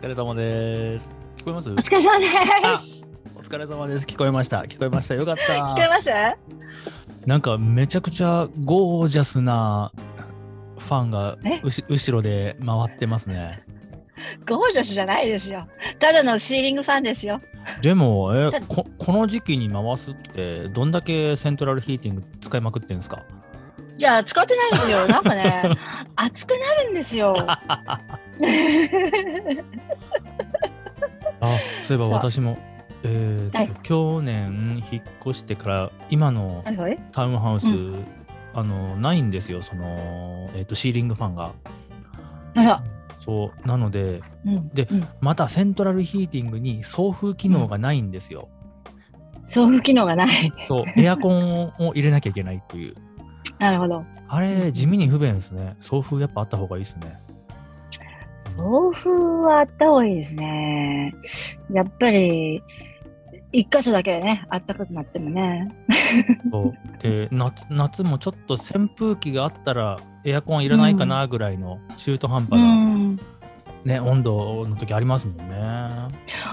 疲れ様です。聞こえます？お疲れ様です。お疲れ様です。聞こえました。聞こえました。よかっ聞こえた。ます？なんかめちゃくちゃゴージャスなファンが後ろで回ってますね。ゴージャスじゃないですよ。ただのシーリングファンですよ。でもえたこ、この時期に回すってどんだけセントラルヒーティング使いまくってんですか？いや、使ってないですよ。なんかね、熱くなるんですよ。あそういえば私も、えーとはい去年引っ越してから今のタウンハウス、うあのないんですよその、えー、とシーリングファンが。あら、そうなのでうん、でうん、またセントラルヒーティングに送風機能がないんですよ。送風機能がない。そうエアコンを入れなきゃいけないっていう。なるほど。あれ地味に不便ですね。送風やっぱあった方がいいですね。送風はあった方がいいですね。やっぱり、一箇所だけでね、あったかくなってもね。そうで夏夏もちょっと扇風機があったらエアコンいらないかなぐらいの中途半う端な、ん。ね温度の時ありますもんね。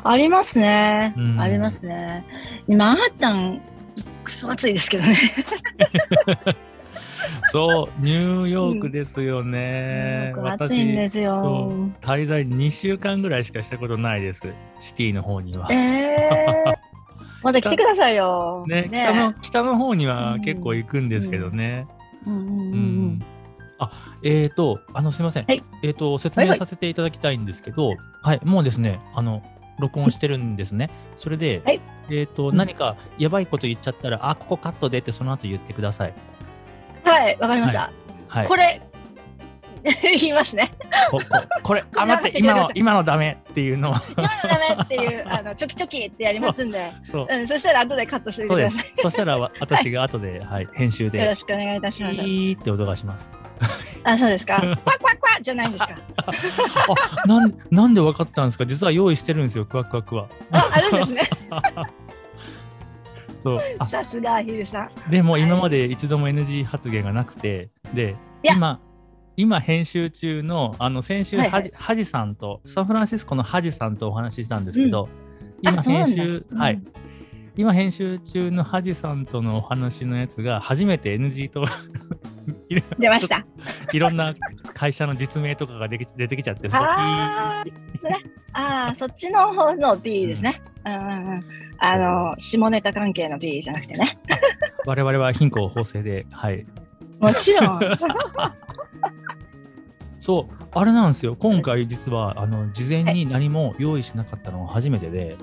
ありますね。うんありますね。マンハッタン、クソ暑いですけどね。そうニューヨークですよね。すごく暑いんですよ滞在2週間ぐらいしかしたことないです。シティの方には。ええ また来てくださいよ。ね北の北の方には結構行くんですけどね。うんうんうんううんん。あえーとあのすみません。はいえーと説明させていただきたいんですけど、はい、もうですねあの録音してるんですね。それで、はいえーとうん何かやばいこと言っちゃったら、あここカットでってその後言ってください。はい、わかりました。はい。これ、言いますね。こここれ あ待って今の今のダメっていうのを今のダメっていう、あの、チョキチョキってやりますんで。そう。うん、そしたら後でカットしてください。。そしたらわ私が後で、はい、編集よろで、しくお願いいたします。ピーって音がします。あ、そうですか。クワクワクワじゃないんですか。あなんなんでわかったんですか？実は用意してるんですよ、クワクワクワ。あ、あるんですね。そう。あさすがアヒルさん。でもはい今まで一度も NG 発言がなくて、で、今、今編集中の、あの先週、はいはいハジハジさんと、サンフランシスコのハジさんとお話ししたんですけど、今編集、うんはい。今編集中のハジさんとのお話のやつが初めて NG と 出ました。いろんな会社の実名とかができ出てきちゃって、ああー、そっちの方の P ですね。うんうんうん。あの、下ネタ関係の P じゃなくてね。我々は貧困法制で、はい。もちろん。そう、あれなんですよ。今回実は、あの、事前に何も用意しなかったのが初めてで、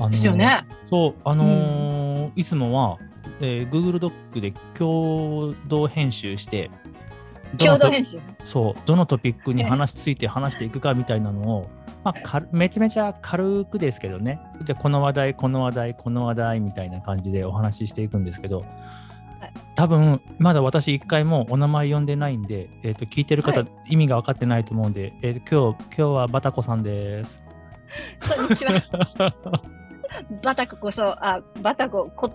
あのですよね。そう、あのーいつもは、えー Google ドックで共同編集して、共同編集？そう、どのトピックに話ついて話していくかみたいなのを、まあ、かめちゃめちゃ軽くですけどね、じゃあこの話題、この話題、この話題みたいな感じでお話ししていくんですけど、多分まだ私一回もお名前呼んでないんで、えー、と聞いてる方、は意味が分かってないと思うんで、えーと今日今日はバタコさんです。こんにちは。バタコこそ、あ、バタコこ、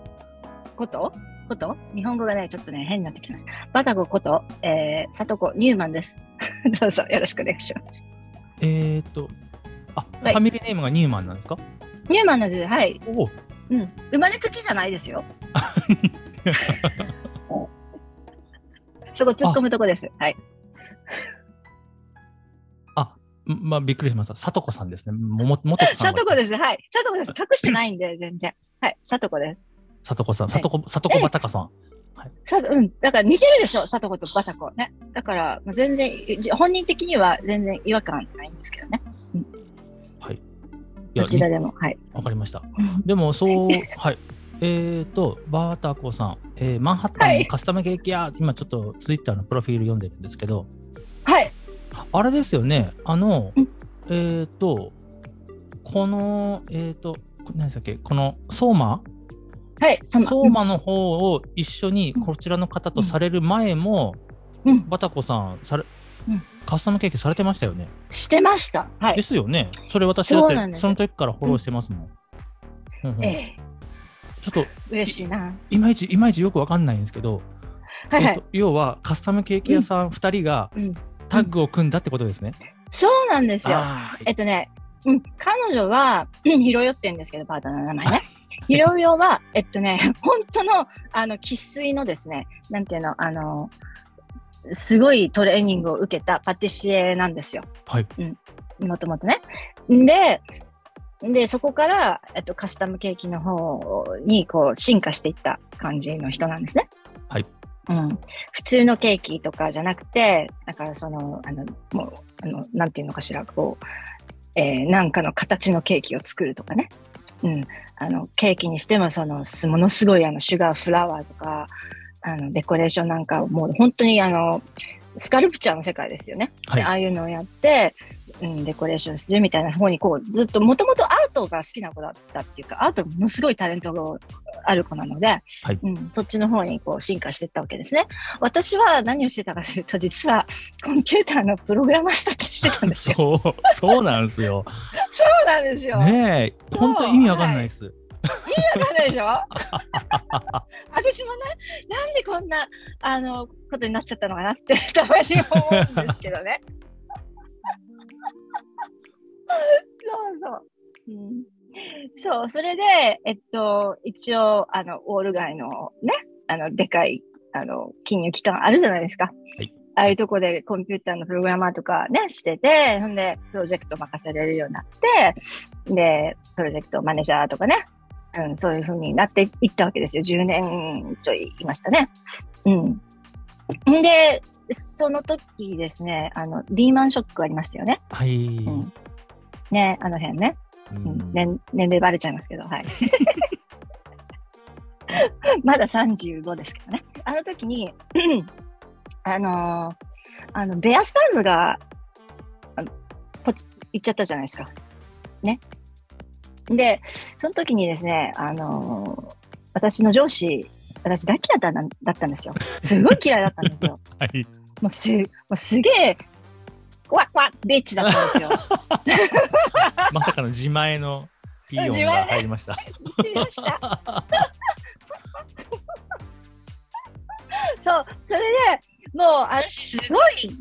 こと？こと？日本語がね、ちょっとね、変になってきました。バタコこと、えー、さとこニューマンです。どうぞよろしくお願いします。えっと、あ、はいファミリーネームがニューマンなんですか？ニューマンなんです。はい。おおうん。生まれつきじゃないですよ。そこ突っ込むとこです。はい。まあびっくりしました。さとこさんですね。もももとこさんは。さとこです。はい。さとこです。隠してないんで、全然。はい。さとこです。さとこさん、はいさとこ、さとこバタカさん。さうん。だから似てるでしょ、さとことバタコ。ね。だから、まあ全然、じ本人的には全然違和感ないんですけどね。はい。いやどちらでも。はい。わかりました。でも、そう、はい。えっ、と、バータコさん、えーマンハッタンのカスタムケーキ屋、今ちょっとツイッターのプロフィール読んでるんですけど、はい。あれですよね、あのうん、えっ、と、この、えっ、と、こ何でしたっけ、この相馬？はい。相馬の方を一緒にこちらの方とされる前も、うん。バタコさんされ、うんカスタムケーキされてましたよね？してました。はでい。すよね。それ私だって、その時からフォローしてますもん。うんうんええちょっと嬉しいな。いまいちいまいちよくわかんないんですけど、はいはいえっと。要はカスタムケーキ屋さん2人がうん。タッグを組んだってことですね。そうなんですよ。あえっとね、うん、彼女は、うんひろよって言うんですけど、パートナーの名前ね。ひろよは、えっとね、本当の、あの、生粋のですね、なんていうの、あの、すごいトレーニングを受けたパティシエなんですよ。はい。もともとね。で、で、そこから、えっと、カスタムケーキの方に、こう、進化していった感じの人なんですね。はい。うん。普通のケーキとかじゃなくて、だからその、あの、もう、あの、なんていうのかしら、こう、えーなんかの形のケーキを作るとかね。うん。あの、ケーキにしても、その、すものすごい、あの、シュガーフラワーとか、あの、デコレーションなんかを、もう本当に、あの、スカルプチャーの世界ですよね。はいでああいうのをやって、うん、デコレーションするみたいな方に、こう、ずっと、もともとアートが好きな子だったっていうか、アートがものすごいタレントがある子なので、はいうん、そっちの方にこう進化していったわけですね。私は何をしてたかというと、実は コンピューターのプログラマーしたってしてたんですよ。そう、そうなんですよ。そうなんですよ。ねえ、本当意味わかんないです。わかんないでしょ？私もね、なんでこんな、あの、ことになっちゃったのかなって、たまに思うんですけどね。そうそう。うん、そう、それで、えっと、一応、あの、オール街のね、あの、でかい、あの、金融機関あるじゃないですか。はいああいうとこでコンピューターのプログラマーとかね、してて、ほんで、プロジェクト任せられるようになって、で、プロジェクトマネージャーとかね、うん、そういう風になっていったわけですよ。10年ちょいいましたね。うん。んで、その時ですね、あの、リーマンショックありましたよね。はい。うん。ね、あの辺ね。ううんん年年齢バレちゃいますけど、はい。まだ35ですけどね。あの時に、あのーあの、ベアスタンズが、ポチ行っちゃったじゃないですか。ね。で、その時にですね、あのー私の上司、私大嫌いだったんだったんですよ。すごい嫌いだったんですよ。はい。もうす、もうすげえ、わっわっビッチだったんですよ。まさかの自前のピー音が入りました。そう、それで、もう、私、すごい嫌い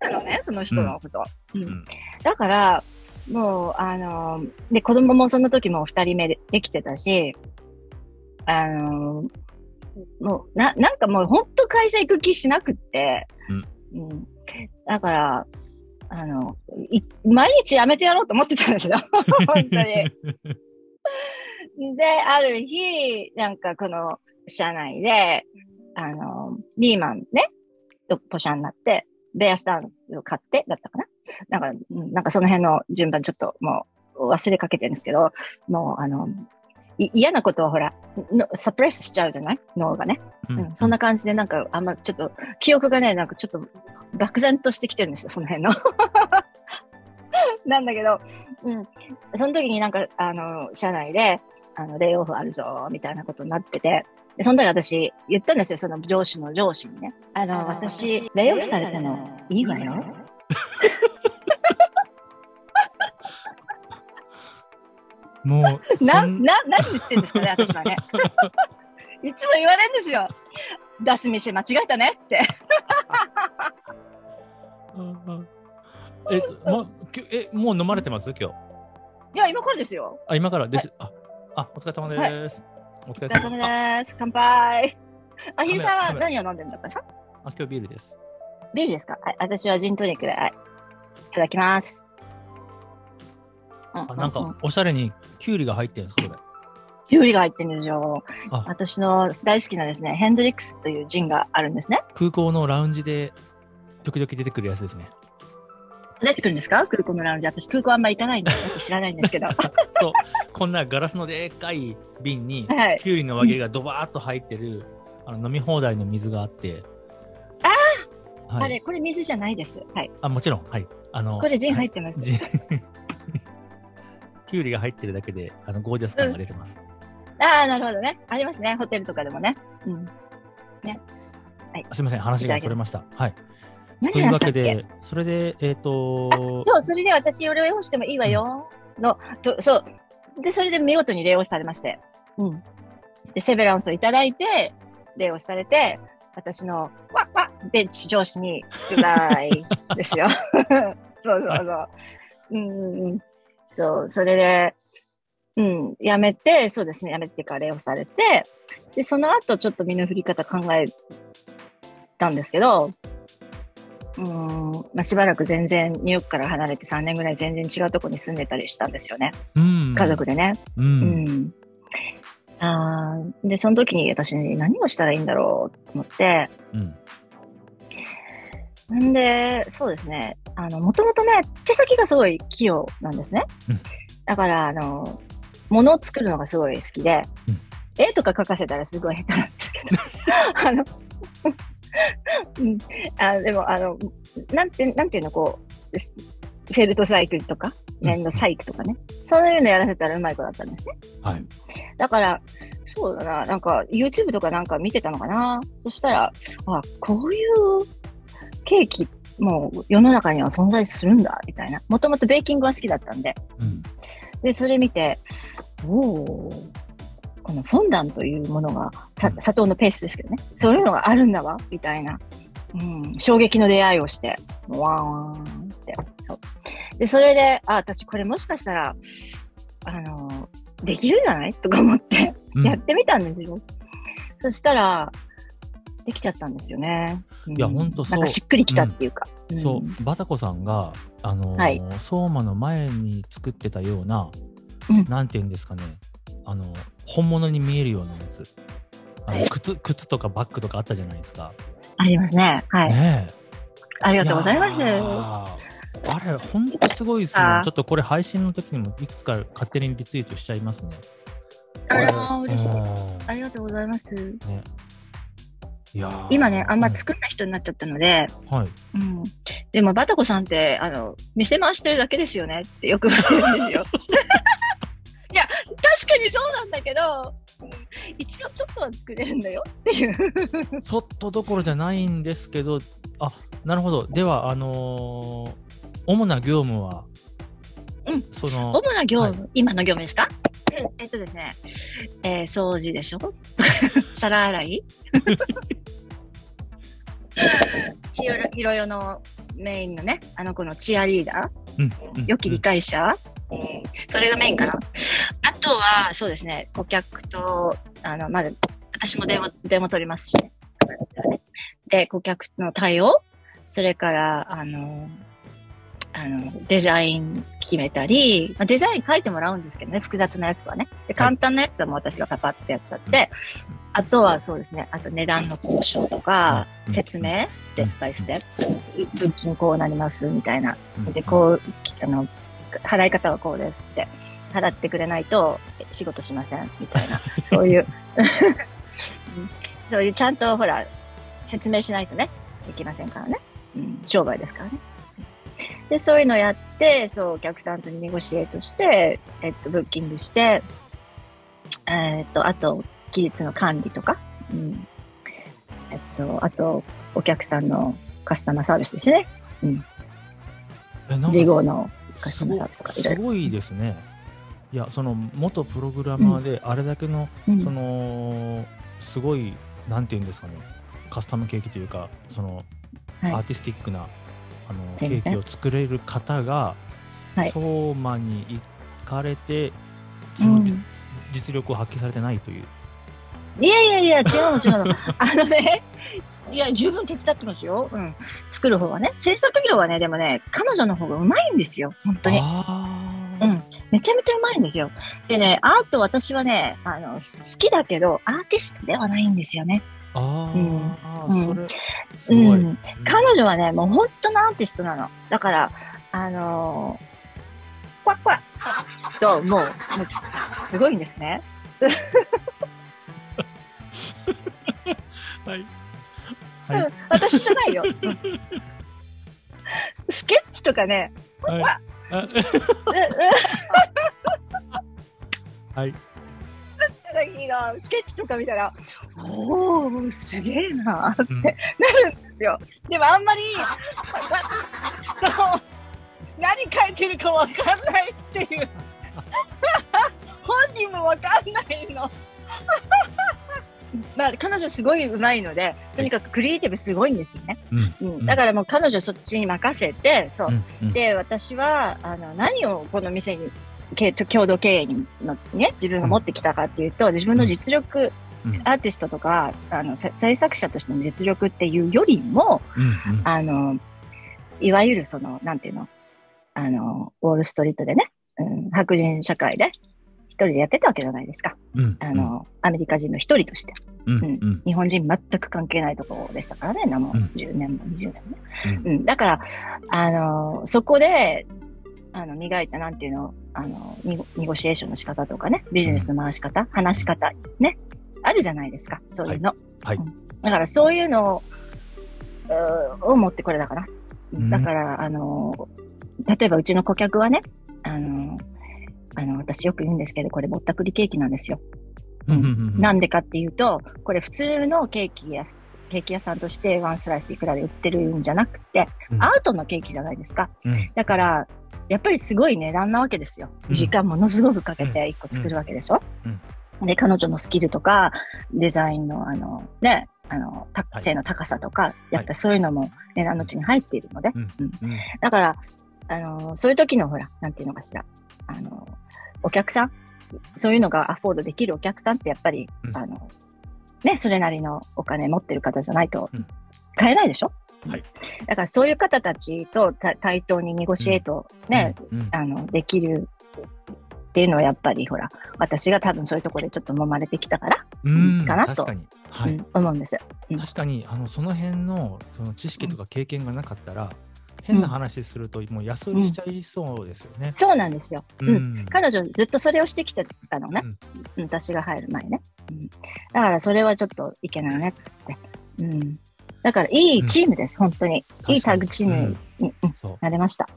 だったのね、その人のこと。うんんだから、もう、あの、で、子供もその時も二人目でできてたし、あの、もう、な、なんかもう、本当会社行く気しなくって、うん。だから、あの、い毎日辞めてやろうと思ってたんですよ。本当に。で、ある日、なんかこの社内で、あの、リーマンね、とポシャになって、ベアスタンズを買って、だったかななんか、うんなんかその辺の順番ちょっともう忘れかけてるんですけど、もうあの、い嫌なことをほら、のサプレスしちゃうじゃない？脳がね。ううん、そんな感じで、なんか、あんま、ちょっと、記憶がね、なんかちょっと、漠然としてきてるんですよ、その辺の。なんだけど、うん。その時になんか、あの、社内で、あの、レイオフあるぞ、みたいなことになってて、で、その時私、言ったんですよ、その上司の上司にね。あの、私、レイオフされたの、いいわよ。もう、な、な、何言ってんですかね、私はね。いつも言われるんですよ。出す店間違えたねって。えっと、ま、え、もう飲まれてます？今日。いや、今からですよ。あ、今から？です。あ、あ、お疲れ様です。お疲お疲れれ様様です。乾杯。あひるさんは何を飲んでるんだったかあ、今日ビールです。ビールですか？はい、私はジントニックで、はい。いただきます。うあ、なんうか、おしゃれにキュウリが入ってるんですかこれ？キュウリが入ってるんですよ。あ私の大好きなですね、ヘンドリックスというジンがあるんですね。空港のラウンジで時々出てくるやつですね。出てくるんですか？空港のラウンジ。私空港あんま行かないんで、知らないんですけど。そう、こんなガラスのでっかい瓶に、はいキュウリの輪切りがドバーっと入ってる、あの飲み放題の水があって。あはい、あれ、これ水じゃないです。はい。あ、もちろん、はい。あの、これジン入ってます。ジンキュウリが入ってるだけで、あの、ゴージャス感が出てます。ああ、なるほどね。ありますね。ホテルとかでもね。うん。あすみません、話がそれました。はい。何というわけけで、それで、えっ、とそう、それで私をレオしてもいいわよ。の、と、そう。で、それで見事にレオされまして。うん。で、セベランスをいただいて、レオされて、私の、わっわっベンチ上司に、グッバイですよ。そうそうそう。うんうんうん。そう、それで、うん、やめて、そうですね、やめてからレオされて、で、その後ちょっと身の振り方考えたんですけど、うん、まあ、しばらく全然ニューヨークから離れて3年ぐらい全然違うところに住んでたりしたんですよね。うん。家族でね。う。うんん。あーで、その時に私何をしたらいいんだろうと思って、うん。んで、そうですね。あの、もともとね、手先がすごい器用なんですね。うんだから、あの、物を作るのがすごい好きで、うん絵とか描かせたらすごい下手なんですけど、あの、うん、あでも、あの、なんて、なんていうの、こう、フェルトサイクルとか、粘土細工とかね、そういうのやらせたらうまい子だったんですね。はい。だから、そうだな、なんか YouTube とかなんか見てたのかな。そしたら、あ、こういうケーキ、もう世の中には存在するんだ、みたいな。もともとベーキングは好きだったんで。うん。で、それ見て、おおこのフォンダンというものが、さうん砂糖のペースですけどね。そういうのがあるんだわ、みたいな。うん、衝撃の出会いをして、わーんって。そうで、それで、あ、私これもしかしたら、あの、できるんじゃない？とか思って、うんやってみたんですよ。そしたら、できちゃったんですよね。うんいやほんとそうなんかしっくりきたっていうか。んそう、バタコさんが、あのーはい相馬の前に作ってたような、うんなんていうんですかね、あの、本物に見えるようなやつ。あのはい靴靴とかバッグとかあったじゃないですか。ありますね。はい。ねえ。ありがとうございます。あれ、ほんとすごいですよあ。ーちょっとこれ配信の時にもいくつか勝手にリツイートしちゃいますね。あらー、嬉しい。うんありがとうございます。ね。いやー今ね、あんま作んない人になっちゃったので、うんはい。うん。でも、バタコさんって、あの、店回してるだけですよねってよく言われるんですよ。いや、確かにそうなんだけど、うん一応ちょっとは作れるんだよっていう。ちょっとどころじゃないんですけど、あなるほど。では、あのー主な業務は、うんその、主な業務、今の業務ですか？うん えっとですね、えー掃除でしょ？皿洗い？ひろひろよのメインのね、あの子のチアリーダー？良き理解者、うん、それがメインかな？あとは、そうですね、顧客と、あの、まず、私も電話、電話取りますしね。で、顧客の対応、それから、あの、あの、デザイン決めたり、まあ、デザイン書いてもらうんですけどね、複雑なやつはね。で、簡単なやつはもう私がパパってやっちゃって、あとはそうですね、あと値段の交渉とか、うん。説明、ステップバイステップ、物金こうなります、みたいな。うん。で、こう、あの、払い方はこうですって、払ってくれないと仕事しません、みたいな、そういう、そういうちゃんとほら、説明しないとね、いけませんからね。うん、商売ですからね。で、そういうのやって、そう、お客さんとネゴシエートして、えっと、ブッキングして、えっと、あと、技術の管理とか、うん。えっと、あと、お客さんのカスタマーサービスですね。えなんか事後のカスすごタマーサービスとかいろいろ。すごいですね。いや、その元プログラマーで、あれだけの、うんその、すごい、なんていうんですかね、カスタムケーキというか、その、はいアーティスティックなあのケーキを作れる方が、はい相馬に行かれて、うその、じん実力を発揮されてないという。いやいやいや、違うの違うの。あのね、いや、十分手伝ってますよ。うん。作る方はね。制作業はね、でもね、彼女の方がうまいんですよ。本当に。うん。めちゃめちゃうまいんですよ。でね、アート私はね、あの、好きだけど、アーティストではないんですよね。あうんあ、うんそれ、すごい。うん彼女はね、もう本当のアーティストなの。だから、あのー、クワックワッと、もう、もうすごいんですね。はい。うん、私じゃないよ。うんスケッチとかね、はい。はい。時がスケッチとか見たら、おお、すげえなってうんなるんですよ。でもあんまり、何書いてるかわかんないっていう。本人もわかんないの。まあ、彼女すごい上手いので、とにかくクリエイティブすごいんですよね。うんうん、だからもう彼女そっちに任せて、そう。うんうんで、私は、あの、何をこの店に、け共同経営にのね、自分が持ってきたかっていうと、自分の実力、うん。アーティストとか、あの、せ制作者としての実力っていうよりも、うんうん。あの、いわゆるその、なんていうの、あの、ウォールストリートでね、うん、白人社会で一人でやってたわけじゃないですか。うん。あの、アメリカ人の一人として。うん。うん。うん。日本人全く関係ないところでしたからね、なも。ううん。10年も20年もね。うん。うん、だから、あの、そこで、あの、磨いた、なんていうの、あの、ニゴニゴシエーションの仕方とかね、ビジネスの回し方、話し方、ね、あるじゃないですか、そういうの。はいうんだから、そういうのを、を持ってこれだから。うんだから、あの、例えばうちの顧客はね、あの、あの、私よく言うんですけど、これぼったくりケーキなんですよ。うんうんうんなんでかっていうと、これ普通のケーキや、ケーキ屋さんとしてワンスライスいくらで売ってるんじゃなくて、うんアートのケーキじゃないですか。うんだから、やっぱりすごい値段なわけですよ。うん。時間ものすごくかけて一個作るわけでしょ？うん。で、彼女のスキルとか、デザインのあの、ね、あの、性の高さとか、やっぱりそういうのも値段のうちに入っているので、うん。だから、あの、そういう時のほら、なんていうのかしら、あの、お客さん、そういうのがアフォードできるお客さんってやっぱり、うん。あの、ね、それなりのお金持ってる方じゃないとうん。買えないでしょ、はい。だからそういう方たちとた対等にニゴシエートね、うん。あの、できるっていうのはやっぱりほら、私が多分そういうところでちょっと揉まれてきたから、うん。かなと。確かに。はい。うん思うんです。うん。確かにあのその辺のその知識とか経験がなかったら、変な話するともう安売りしちゃいそうですよね。そうなんですよ。ううん。ん彼女ずっとそれをしてきてたのね。うん。うん。私が入る前ね。うん、だからそれはちょっといけないねっつって。うん。だからいいチームです、本当に。いいタッグチームに、なれました。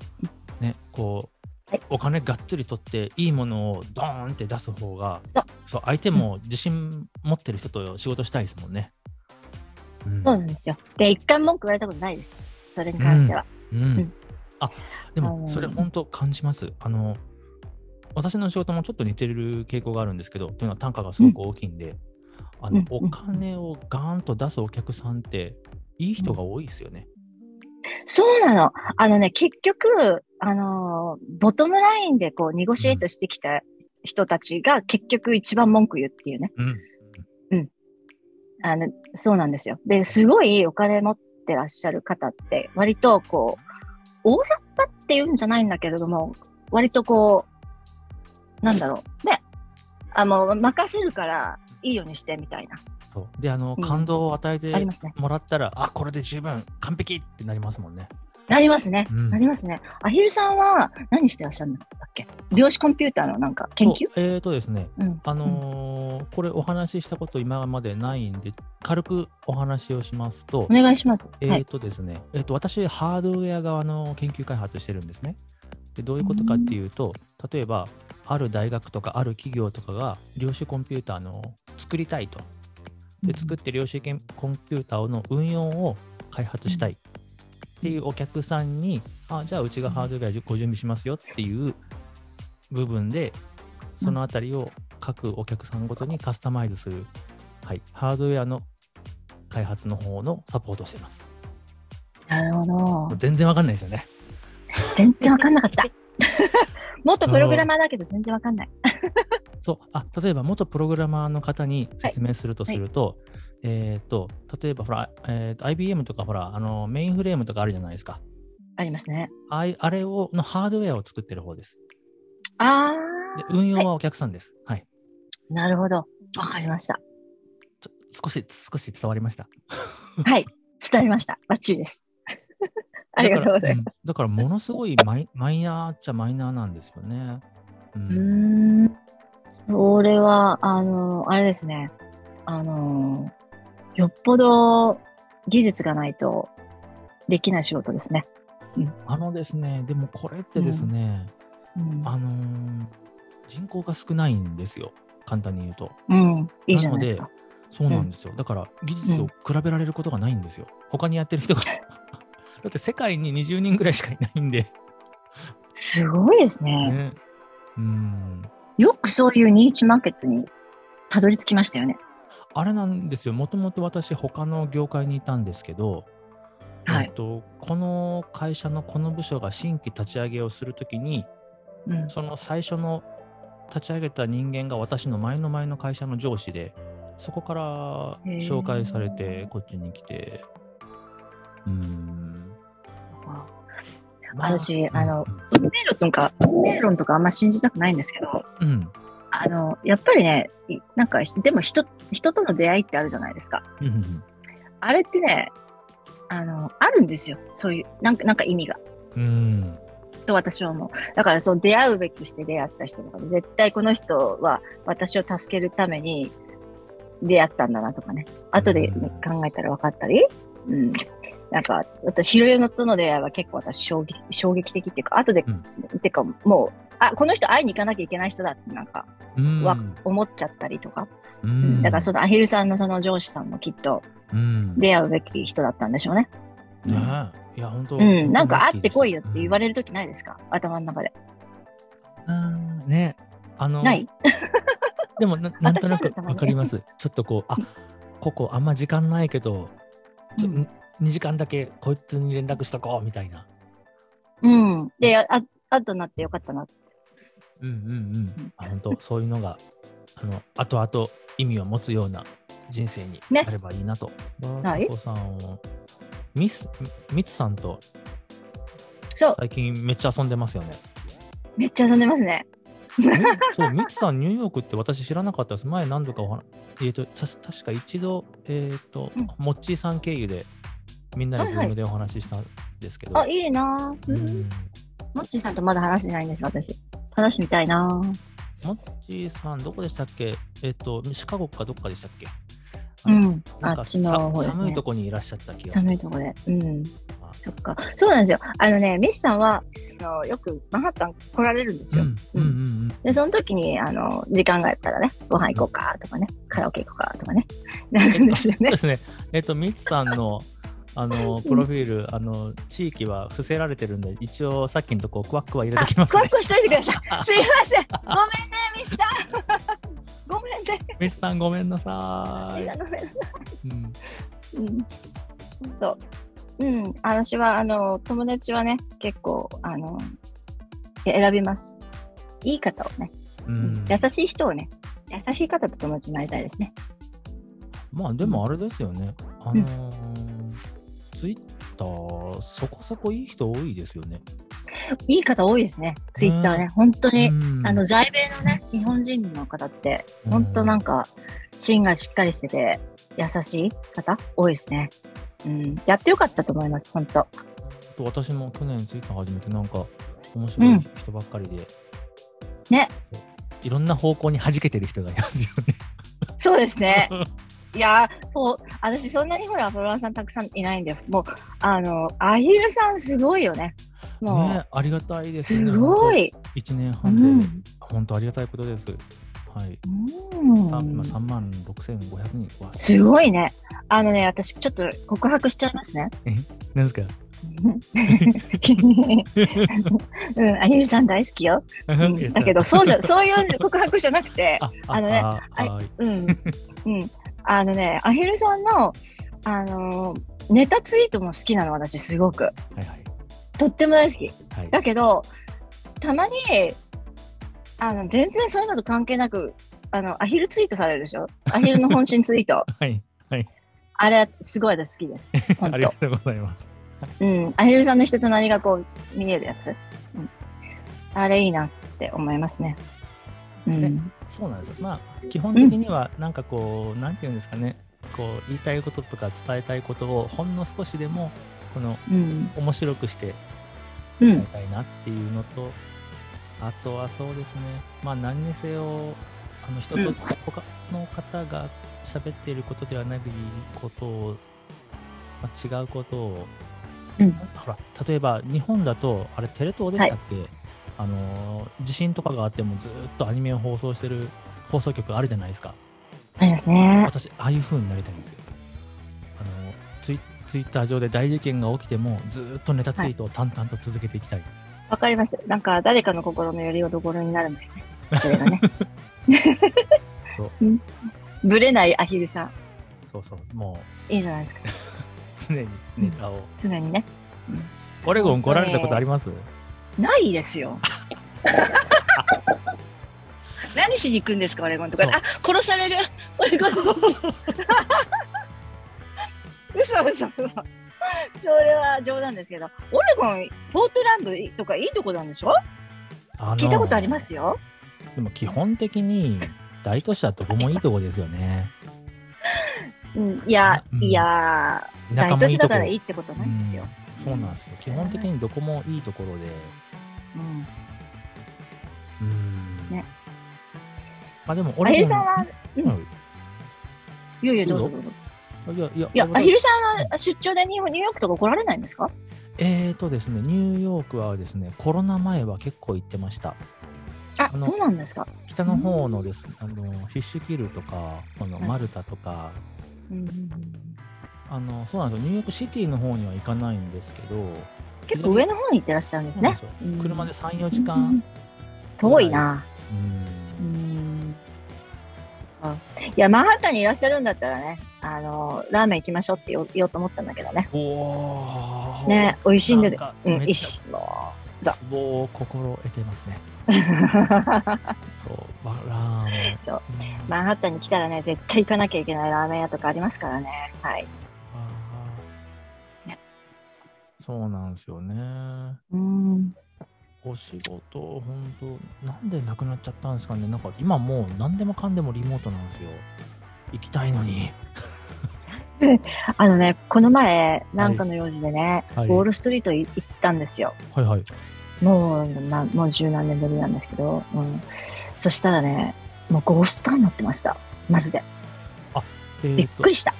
ねこう、はいお金がっつり取っていいものをドーンって出す方がそう相手も自信持ってる人と仕事したいですもんね。うんそうなんですよ。で、一回文句言われたことないです。それに関しては。うんんあでもうんそれ本当感じます。あの私の仕事もちょっと似てる傾向があるんですけど、というのは単価がすごく大きいんで、あのうんお金をガーンと出すお客さんっていい人が多いですよね。そうなの。あのね、結局、あのーボトムラインでこう、ニゴシエイトしてきた人たちが結局一番文句言うっていうね。うんあの、そうなんですよ。で、すごいお金持ってらっしゃる方って、割とこう、大雑把っていうんじゃないんだけれども、割とこう、なんだろう、ね。あ、もう任せるからいいようにしてみたいな。そうであのうん感動を与えてもらったら、あこれで十分完璧ってなりますもんね。なりますね。うんなりますね。アヒルさんは何してらっしゃるんだっけ？量子コンピューターのなんか研究？えーとですね、うん。あのーこれお話ししたこと今までないんで、軽くお話をしますとお、願いします。えーはい。とですね、えーと私、ハードウェア側の研究開発してるんですね。でどういうことかっていうと、例えば、ある大学とかある企業とかが量子コンピューターの作りたいと。で作って量子コンピューターの運用を開発したいっていうお客さんに、あじゃあうちがハードウェアご準備しますよっていう部分で、そのあたりを各お客さんごとにカスタマイズする、はい、ハードウェアの開発の方のサポートをしています。なるほど。全然わかんないですよね。全然わかんなかった。元プログラマーだけど全然わかんない。そうあ例えば元プログラマーの方に説明するとすると、えっ、と、例えばほら、えーと IBM とかほら、あのメインフレームとかあるじゃないですか。ありますね。あいあれをのハードウェアを作ってる方です。あで運用はお客さんです。はい。ー、なるほど。わかりました。少し、少し伝わりました。はい。伝わりました。バッチリです。ありがとうございます。だから、うんだからものすごいマイマイナーっちゃマイナーなんですよね。う。うんーん。それは、あの、あれですね。あの、よっぽど技術がないとできない仕事ですね。あのですね、でもこれってですね、うん。あのー人口が少ないんですよ。簡単に言うと。うん、いいないで。そうなんですよ。だから技術を比べられることがないんですよ。他にやってる人が。だって世界に20人ぐらいしかいないんで。すごいですね。ね。うん。よくそういうニーチマーケットにたどり着きましたよね。あれなんですよ、もともと私、他の業界にいたんですけど、はいえっと、この会社のこの部署が新規立ち上げをするときに、うん。その最初の立ち上げた人間が私の前の前の会社の上司で、そこから紹介されて、こっちに来て、うーん。ま私あのうん運命論とか、運命論とかあんま信じたくないんですけど、うん、あの、やっぱりね、いなんか、でも人、人との出会いってあるじゃないですか。うん、うんあれってね、あの、あるんですよ。そういう、なんか、なんか意味が。うん、と私は思う。だから、そう、出会うべきして出会った人とかで、絶対この人は私を助けるために出会ったんだなとかね。後でうん考えたら分かったり。うん。なんか、私、白湯のとの出会いは結構私衝撃、衝撃的っていうか、後で、うん。てか、もう、あ、この人会いに行かなきゃいけない人だってなんかうん、わ思っちゃったりとか。ううん。ん、だからそのアヒルさんのその上司さんもきっとうん、出会うべき人だったんでしょうね。ねえ。いや、本当。うん。なんか会ってこいよって言われれるときないですか？頭の中で。うん。ねあの、ない？でもな、なんとなくわかります。ちょっとこう、あここあんま時間ないけど、ちょうん2時間だけこいつに連絡しとこうみたいな。うん。で、あ、あとなってよかったな。うんうんうん。あ本当、そういうのが、あの、後々意味を持つような人生にねなればいいなと。はいバタ子さんを、ミス、ミツさんとそう。最近めっちゃ遊んでますよね。めっちゃ遊んでますね。みそう、ミツさん、ニューヨークって私知らなかったです。前何度かお話、えっ、と、た確か一度、えっ、と、うんモッチーさん経由で、みんなでズームでお話ししたんですけど。あ、いいなぁ。ううんん。モッチーさんとまだ話してないんです、私。話してみたいなぁ。モッチーさん、どこでしたっけ？えっ、と、シカゴかどっかでしたっけ？うん。あっちの方さですね。寒いとこにいらっしゃった気が寒いとこで。うん。あそっか。そうなんですよ。あのね、ミスさんは、あのよくマンハッタン来られるんですよ。うんうんうんうん。で、その時に、あの、時間があったらね、ご飯行こうかとかね、カラオケ行こうかとかね、なるんですよねそうで。すね。えっ、と、ミツさんの、あの、プロフィール、あの、地域は伏せられてるんで、一応さっきのとこ、クワックは入れあ、ときますねクワッ。クしといてください。すいません。ごめんね、ミスさん。ごめんね。ミツさん、ごめんなさい。ごめんなさい。うんうん。そう。うん。私は、あの、友達はね、結構、あの、選びます。いい方をね、うん、優しい人をね、優しい方と友達になりたいですね。まあでもあれですよね。あのーツイッター、そこそこいい人多いですよね。いい方多いですね、ツイッターね。本当に、うんあの、在米のね、日本人の方って、本当なんか、芯がしっかりしてて、優しい方多いですね。うん。やってよかったと思います、本当。と私も去年ツイッター始めて、なんか面白い人ばっかりで、ね。そういろんな方向に弾けてる人がいますよね。そうですね。いやー、もう、私そんなにほら、フォロワーさんたくさんいないんで、もう、あの、アヒルさんすごいよね。もう、ね、ありがたいですよね。すごい。1年う半で、ん。本当ありがたいことです。はい。うんさ今3万6500人。わすごいね。あのね、私ちょっと告白しちゃいますね。なんですか？うん、アヒルさん大好きよ。うんだけど、そうじゃ、そういう告白じゃなくて、あ、あのねあうん、うん。あのね、アヒルさんの、あのーネタツイートも好きなの、私、すごく。はいはい。とっても大好き。はい。だけど、たまに、あの、全然そういうのと関係なく、あの、アヒルツイートされるでしょ？アヒルの本心ツイート。はい。あれ、すごい私好きです。ありが。とうございます。うん。アヒルさんの人となりがこう、見えるやつ？うん。あれいいなって思いますね。うん。ねそうなんですよ。まあ、基本的には、なんかこう、なんていうんですかね、こう、言いたいこととか伝えたいことを、ほんの少しでも、この、うん。面白くしてうん。伝えたいなっていうのと、あとはそうですね、まあ、何にせよ、あの人と、うん他の方が喋っていることではないことを、まあ、違うことを、うんほら、例えば日本だと、あれ、テレ東でしたっけ、あの地震とかがあってもずーっとアニメを放送してる放送局あるじゃないですか。ありますね。私、ああいう風になりたいんですよ。あのツイツイッター上で大事件が起きても、ずーっとネタツイートを淡々と続けていきたいです。わかります。なんか、誰かの心のよりどころになるんだよね。それがね。そう。うんぶれないアヒルさん。そうそう、もいいじゃないですか。う 常にネタを。常にね。オレゴン来られたことあります？ないですよ。何しに行くんですか、オレゴンとか。あ、殺される。オレゴン。嘘嘘嘘。それは冗談ですけど、オレゴン、ポートランドとかいいとこなんでしょ？聞いたことありますよ。でも基本的に大都市はどこもいいとこですよね。うん、いや、うんいや、大都市だからいいってことないんですよ。うんそうなんですよ。基本的にどこもいいところで。うん。うん。ねまあでも、アヒルさんは、うんはいいやいや、どうぞぞどうぞ。いやいやいや、俺アヒルさんは出張でニューヨークとか来られないんですか？えーとですね、ニューヨークはですね、コロナ前は結構行ってました。あそうなんですか。北の方のです、あのフィッシュキルとか、このはいマルタとか、うんうんうんあのそうなんですよ、ニューヨークシティの方には行かないんですけど、結構上の方に行ってらっしゃるんですねそうなん車で3、4時うん間。遠いな。ううんいや、マンハッタンにいらっしゃるんだったらね、あの、ラーメン行きましょうって言おうと思ったんだけどね。おーね、美味しいんでうん、めっちいいし。ゃそうツボを心得てますね。そう、まラーメン。そううんマンハッタンに来たらね、絶対行かなきゃいけないラーメン屋とかありますからね。はい。そうなんですよね。うん。お仕事、本当なんでなくなっちゃったんですかね。なんか今もう何でもかんでもリモートなんですよ。行きたいのに。あのね、この前、なんかの用事でね、はいウォールストリートい行ったんですよ。はいはい。もう、まあ、もう十何年ぶりなんですけど、うん。そしたらね、もうゴーストタウンになってました。マジで。えーとびっく、りした。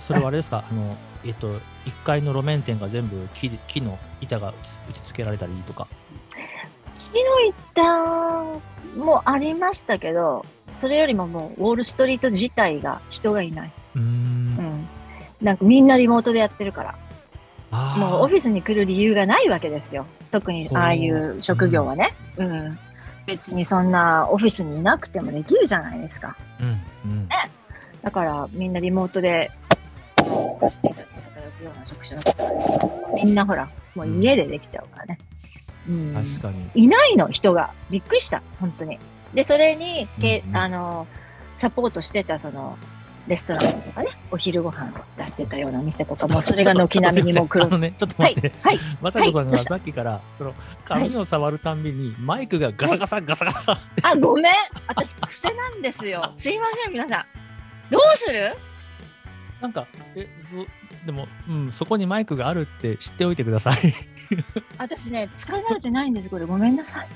それはあれですか、あの、えっ、と、1階の路面店が全部木で木の板が打ち付けられたりとか。木の板もありましたけど、それよりももう、ウォールストリート自体が人がいない。うーん。うん。なんかみんなリモートでやってるから。もうオフィスに来る理由がないわけですよ。特にああいう職業はね。うん。別にそんなオフィスにいなくてもできるじゃないですか。うんうん。だからみんなリモートで、していたような職種だったら、みんなほら、もう家でできちゃうからね。うん。確かに。いないの、人が。びっくりした、本当に。で、それに、けうんうんあの、サポートしてた、その、レストランとかね、お昼ご飯出してたような店とかも、それが軒並みにも来る。ね、ちょっとはい待って。、はい。またこさんがさっきから、その髪を触るたんびに、マイクがガサガサガサガサ。あ、ごめん。私、癖なんですよ。すいません、皆さん。どうする？なんか、え、そでも、うん、そこにマイクがあるって知っておいてください。私ね、使い慣れてないんです、これ。ごめんなさい。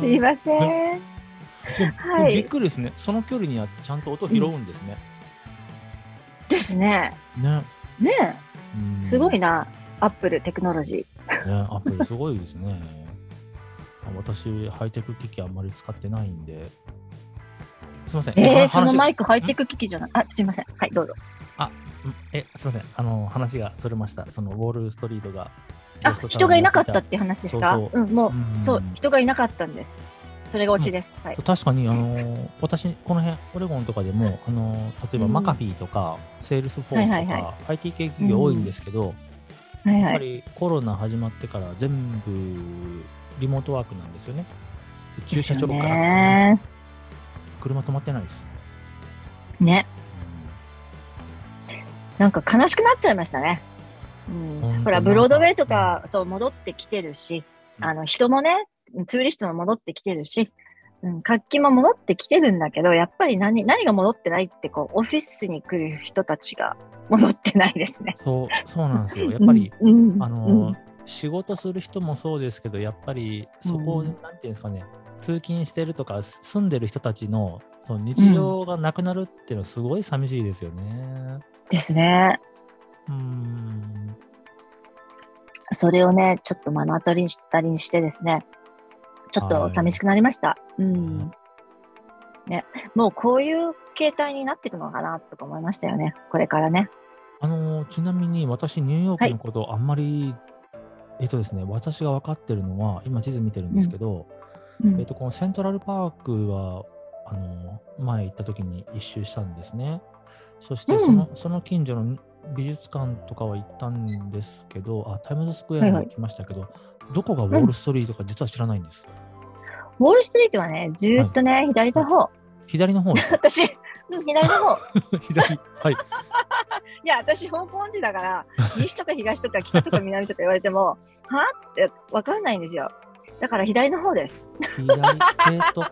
すいません。でもびっはい。くりですね。その距離にはちゃんと音拾うんですね。ですね。ね。ね。すごいな。アップルテクノロジー。ね、アップルすごいですね。あ私、ハイテク機器あんまり使ってないんで。すいません。えー、話そのマイクハイテク機器じゃない。あ、すいません。はい、どうぞ。うんえ、すいません。あの、話がそれました。その、ウォールストリートが。あ、人がいなかったって。て話ですか？そうん、もうそう、人がいなかったんです。それがオチです。はい。確かに、あの私、この辺、オレゴンとかでも、あの例えばうんマカフィーとか、セールスフォースとか、IT 系企業多いんですけど。やっぱりコロナ始まってから全部リモートワークなんですよね。で駐車場からね車止まってないです。ね。なんか悲しくなっちゃいましたね。うんほら、ブロードウェイとか、そう、戻ってきてるし、あの、人もね、ツーリストも戻ってきてるし、うん、活気も戻ってきてるんだけど、やっぱり何、何が戻ってないって、こう、オフィスに来る人たちが戻ってないですね。そう、そうなんですよ。やっぱり、うん、うんあのうん仕事する人もそうですけど、やっぱりそこを、うんなんていうんですかね、通勤してるとか、住んでる人たちのその日常がなくなるっていうのはすごい寂しいですよね。ですね。うーん。それをね、ちょっと目の当たりにしたりにしてですね、ちょっと寂しくなりました。うん。ね、もうこういう形態になっていくのかなとか思いましたよね。これからね。あのちなみに私、ニューヨークのこと、あんまり、えっとですね、私が分かってるのは、今地図見てるんですけど、うんえっとこのセントラルパークはあの前行った時に一周したんですね。そしてその,、その近所の美術館とかは行ったんですけど、あタイムズスクエアにも行きましたけど、どこがウォールストリートか実は知らないんです。ウォールストリートはね、ずーっとね、左の方。左の方 私、うん、左の方。左。はい。いや、私、方向音痴だから、西とか東とか北とか南とか言われても、はってわかんないんですよ。だから左の方です。左。えっと、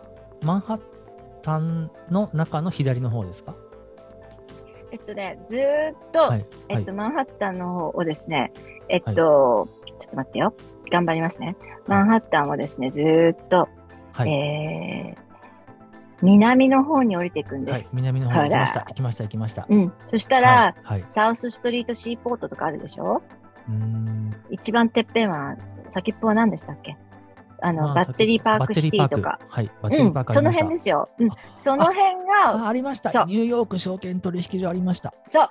マンハッタンの中の左の方ですか？えっとね、ずーっと、はい。はいえっと、。マンハッタンの方をですね、えっと、ちょっと待ってよ。頑張りますね。マンハッタンをですね、ずーっと、はい。えー、南の方に降りていくんです。はい、南の方に行きました。行きました、行きました。うん。そしたら、はい。はい、サウスストリートシーポートとかあるでしょ？うーん。一番てっぺんは、先っぽは何でしたっけ？あの、まあバッテリーパークシティとか。。はい、バッテうんリーパー、クあその。辺ですよ。うんあ、その辺が、あ、ありました。ニューヨーク証券取引所ありました。そう。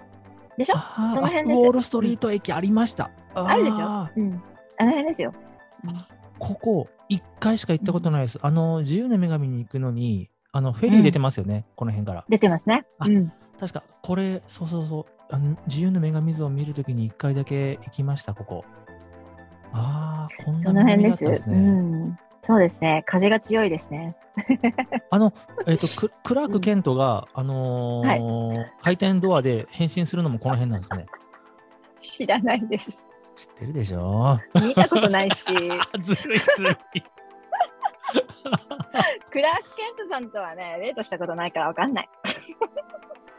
でしょ？その辺ですあウォールストリート駅ありました。あるでしょ？あうん。あの辺ですよ。ーここ、一回しか行ったことないです。あの、自由の女神に行くのに、あの、フェリー出てますよね、この辺から。出てますね。あうん。確か、これ、そうそうそう、あの自由の女神像を見るときに一回だけ行きました、ここ。ああ、こんそなの辺です。ね。ん。そうですね。風が強いですね。あの、えっ、とク、クラーク・ケントが、あのー回転ドアで変身するのもこの辺なんですかね。知らないです。知ってるでしょ見たことないし、ずるいずるい。クラーク・ケントさんとはね、デートしたことないからわかんない。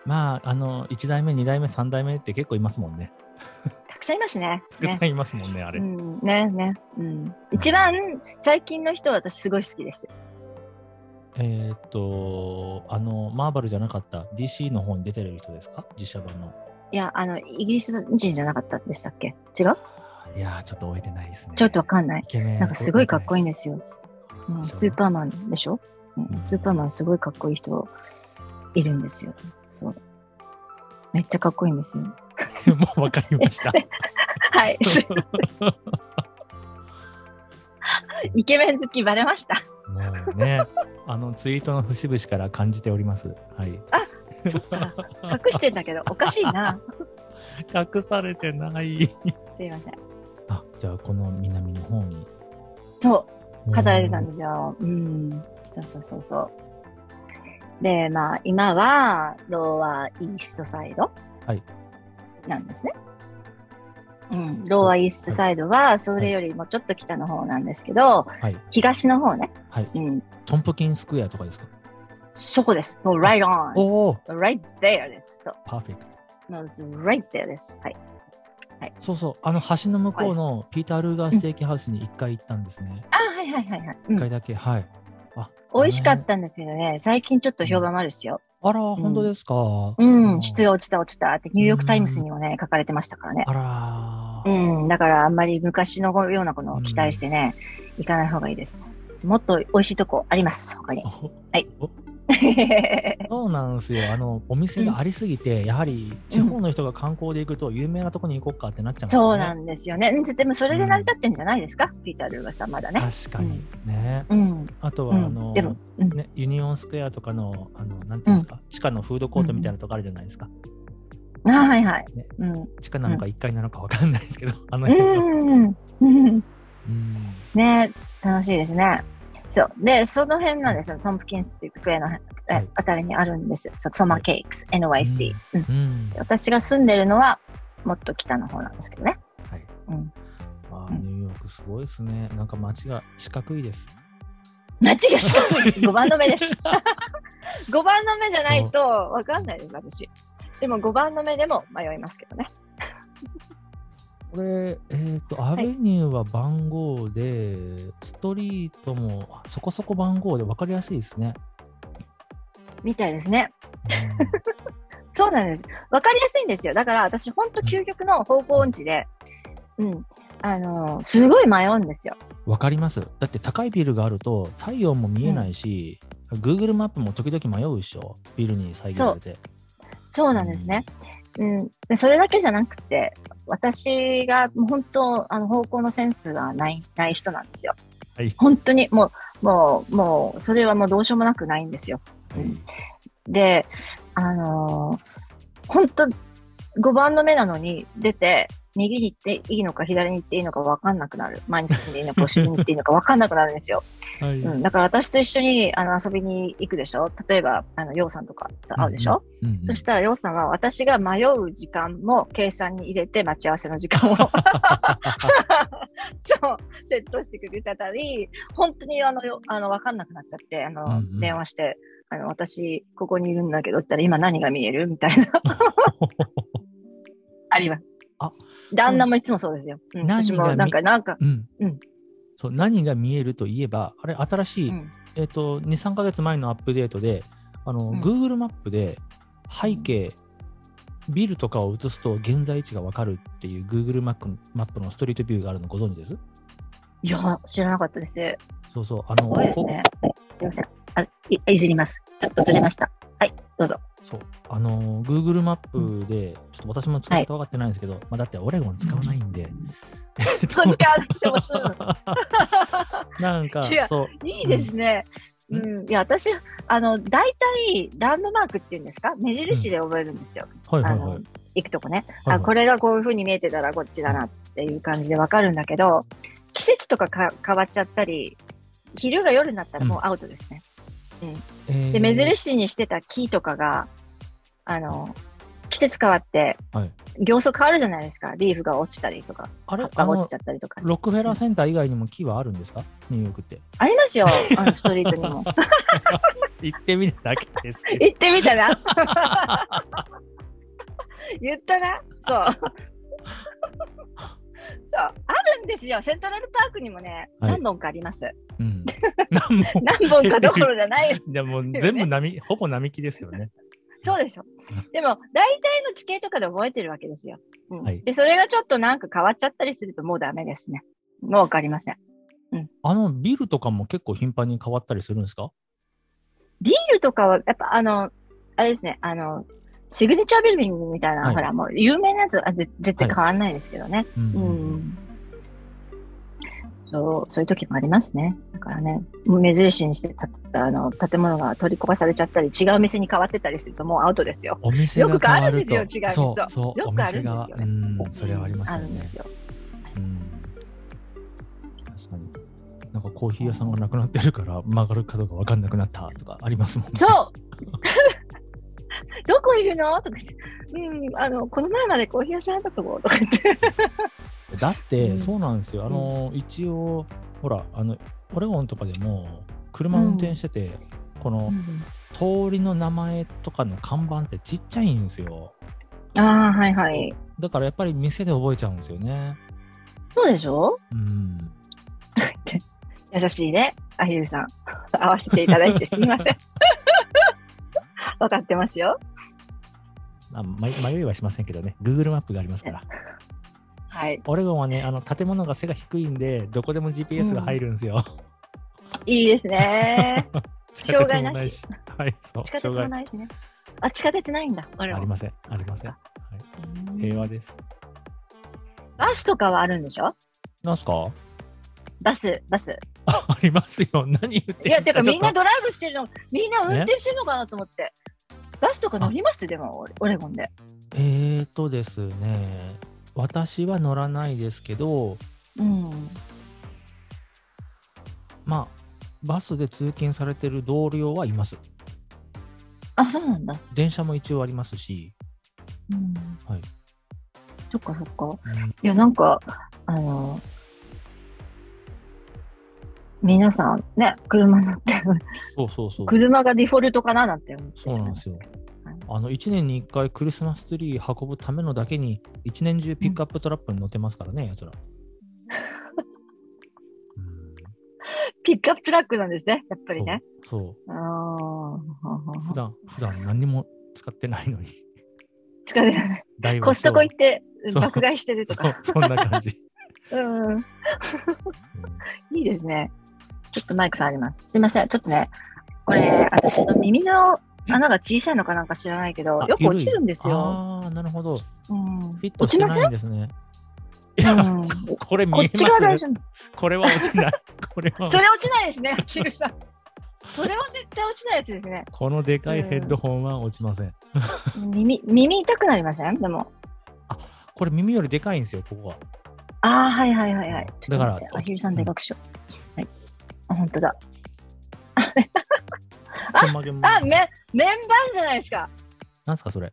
まあ、あの、1代目、2代目、3代目って結構いますもんね。たくさんいますね。ねたくさんいますもんね、あれ。うん、ね、ね。うん。一番最近の人は私すごい好きです。えっ、と、あの、マーバルじゃなかった DC の方に出てる人ですか？実写版の。いや、あの、イギリス人じゃなかったでしたっけ？違う？いやー、ちょっと覚えてないですね。ちょっとわかんない。イケメン。なんかすごいかっこいいんでですよ。うん、スーパーマンでしょ、うんうんスーパーマンすごいかっこいい人いるんですよ。そう。めっちゃかっこいいんですよ。す。もうわかりました。はい。イケメン好きバレました。ね、あのツイートの節々から感じております。はい。そっか。隠してんだけど、おかしいな。隠されてない。すいません。あ、じゃあこの南の方に。そう、働いてたんでですよ。うん。そうそうそうそう。で、まあ、今は、ローアーイーストサイド。はい。なんですね。うん。ローアーイーストサイドは、それよりもちょっと北の方なんですけど、はい。東の方ね。はい。うん。トンプキンスクエアとかですか？そこです。もう right on. おお right there です。そう。パーフェクト。もう right there です。はい。そうそう。あの橋の向こうのピーター・ルーガーステーキハウスに一回行ったんですね。あ、はいはいはいはい。うん一回だけ。はい。あ、美味しかっねたんですけどね、最近ちょっと評判悪いですよ。あら、本当ですか？うん、質が落ちた落ちたってニューヨークタイムズにもね、書かれてましたからね。あらう。ん、だからあんまり昔のようなこのを期待してね、行かない方がいいです。もっと美味しいとこあります、他に。おはいお そうなんですよ。あの、お店がありすぎて、やはり地方の人が観光で行くと、有名なとこに行こうかってなっちゃうんですよね。そうなんですよね。うんでもそれで成り立ってんじゃないですか、ピーター・ルーガさんまだね。確かにね。うん。あとは、うんあの、ね、ユニオンスクエアとかの、あの、なんていうんですか、地下のフードコートみたいなとこあるじゃないですか。あはいはい。ねうん。地下なのか1階なのかわかんないですけど、あのう辺の。ん。うん。うんね楽しいですね。そう。で、その辺なんですよ。トンプキンスピックエのえはいあたりにあるんですよ。ソマケイクス、NYC、うんうん。私が住んでるのは、もっと北の方なんですけどね。はい。うん。あーニューヨークすごいですね。なんか街が四角いです。街が四角いです。5番の目です。5番の目じゃないとわかんないです、私。でも5番の目でも迷いますけどね。これ、えっ、と、アベニューは番号で、ストリートもあそこそこ番号で分かりやすいですね。みたいですね。うん そうなんです。わかりやすいんですよ。だから私、ほんと究極の方向音痴で、うん。あのーすごい迷うんですよ。わかります。だって高いビルがあると太陽も見えないし、Google マップも時々迷うでしょ。ビルに遮られて。そうなんですね。うん。でそれだけじゃなくて、私がもう本当、あの、方向のセンスがない、ない人なんですよ。はい本当に、もう、もう、もう、それはもうどうしようもなくないんですよ。で、あのー、本当5番の目なのに出て、右に行っていいのか左に行っていいのか分かんななる。前に進んでいいのか後ろに行っていいのか分かんなくなるんですよ。はい、うん、だから私と一緒にあの遊びに行くでしょ？例えば、あの、ようさんとかと会うでしょ、うんうん、そしたらようさんは私が迷う時間も計算に入れて待ち合わせの時間を そう、セットしてくれてたり、本当にあの、あの、分かんなくなっちゃって、あの、うんうん、電話して、あの、私、ここにいるんだけどって言ったら、今何が見える？みたいな。あります。あ、旦那もいつもそうですよ。うん、私もなんか、なんか、うん。うん、そう何が見えるといえば、あれ、新しい、うん、えっ、ー、と、2、3か月前のアップデートで、あの、うん、Google マップで背景、ビルとかを映すと現在位置が分かるっていう Google マップマップのストリートビューがあるのご存知です？いや、知らなかったです。そうそう。あの、すすね。すいません。あい、いじります。ちょっとずれました。はい、どうぞ。そう。あの、Google マップで、ちょっと私も使って分かってないんですけど、はい、まあ、だってオレゴン使わないんで。なんか、そう。いいですね。うん、いや、私、あの、大体、ランドマークっていうんですか？目印で覚えるんですよ。はいはいはい。行くとこね、はいはい、あ、これがこういう風に見えてたらこっちだなっていう感じでわかるんだけど、季節とかか変わっちゃったり、昼が夜になったらもうアウトですね。うん。えー、で、目印にしてた木とかが、あの、季節変わって、はい、行素変わるじゃないですか。リーフが落ちたりとか、あれ？葉が落ちちゃったりとか。ロックフェラーセンター以外にも木はあるんですか？ニューヨークって。ありますよ、あのストリートにも。行ってみただけです。行ってみたな。言ったな。そう。そうあるんですよ。セントラルパークにもね、はい、何本かあります。うん、何本？かどころじゃない。でも全部並、ほぼ並木ですよね。そうでしょ。でも、大体の地形とかで覚えてるわけですよ、うん、はい。で、それがちょっとなんか変わっちゃったりするともうダメですね。もうわかりません。うん、あのビルとかも結構頻繁に変わったりするんですか？ビルとかは、やっぱあの、あれですね、あの、シグネチャービルディングみたいな、はい、ほら、もう有名なやつは絶対変わらないですけどね。はい、うん、うんそう、そういう時もありますね。だからね、目印にしてたあの建物が取り壊されちゃったり、違う店に変わってたりするともうアウトですよ。お店よくあるんですよ、違う店。そうそうよくあるんですよ、ね。うん、それはありますよね。あるんですよ。うん。確かに。なんかコーヒー屋さんがなくなってるから曲がる角が分かんなくなったとかありますもんね。そう どこいるの？とか言って、うん、あの、この前までコーヒー屋さんあったとことか言って。だって、そうなんですよ。あの、一応、ほら、あの、オレゴンとかでも、車運転してて、この、通りの名前とかの看板ってちっちゃいんですよ。ああ、はいはい。だからやっぱり店で覚えちゃうんですよね。そうでしょ？うん。優しいね、アヒルさん。合わせていただいてすみません。分かってますよ。あ迷いはしませんけどね、Google マップがありますから。はい。オレゴンはね、あの建物が背が低いんで、どこでも GPS が入るんですよ。うん、いいですね。障害なし。はい、そう。地下鉄もないしね。あ、地下鉄ないんだ。ありません。ありません。はい、平和です。バスとかはあるんでしょ？なんすか？バス、バス。あありますよ。何言ってんすか？いや、てかみんなドライブしてるの、みんな運転してるのかなと思って。バスとか乗ります？でも、オレゴンで。えーとですね、私は乗らないですけど、うん、まあ、バスで通勤されてる同僚はいます。あ、そうなんだ。電車も一応ありますし。うん、はい。そっかそっか。うん、いや、なんか、あの、皆さんね、車乗ってそうそうそう。車がデフォルトかななんて思ってそうなんですよ。あの1年に1回クリスマスツリー運ぶためのだけに1年中ピックアップトラップに乗ってますからね、うん、やつら。ピックアップトラックなんですね、やっぱりね。そう。あ普段普段何も使ってないのに。使ってない。コストコ行って爆買いしてるとか。そそんな感じ。うん。いいですね。ちょっとマイクさんあります。すいません。ちょっとね、これ、私の耳の 穴が小さいのかなんか知らないけど、よく落ちるんですよ。ああ、なるほど。うん。フィットしてないんですね。いや、うん これ見えこっちが大ます丈夫。これは落ちない。これはそれ落ちないですね、ちぐさん。それは絶対落ちないやつですね。このでかいヘッドホンは落ちません。耳、耳痛くなりません？でも。これ耳よりでかいんですよ、ここが。ああ、はいはいはいはい。だからちょっと待ってアヒルさんでかくしよう。はい。あ、本当だ。ちょんまげもあ、め、麺板じゃないですか。なんすか、それ？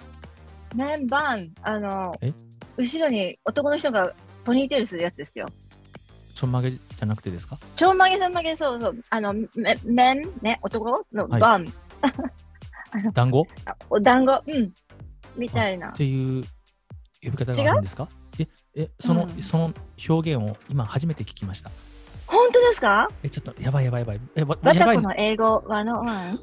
麺板。あのえ、後ろに男の人がポニーテールするやつですよ。ちょんまげじゃなくてですか？ちょんまげさんまげ、そうそう。あの、め麺、ね、男のはい。団子？あお団子、うん。みたいなっ。ていう呼び方があるんですか？え、え、その、うんその表現を今初めて聞きました。本当ですか？え、ちょっと、やばいやばいやばい。え、わの英語はのワン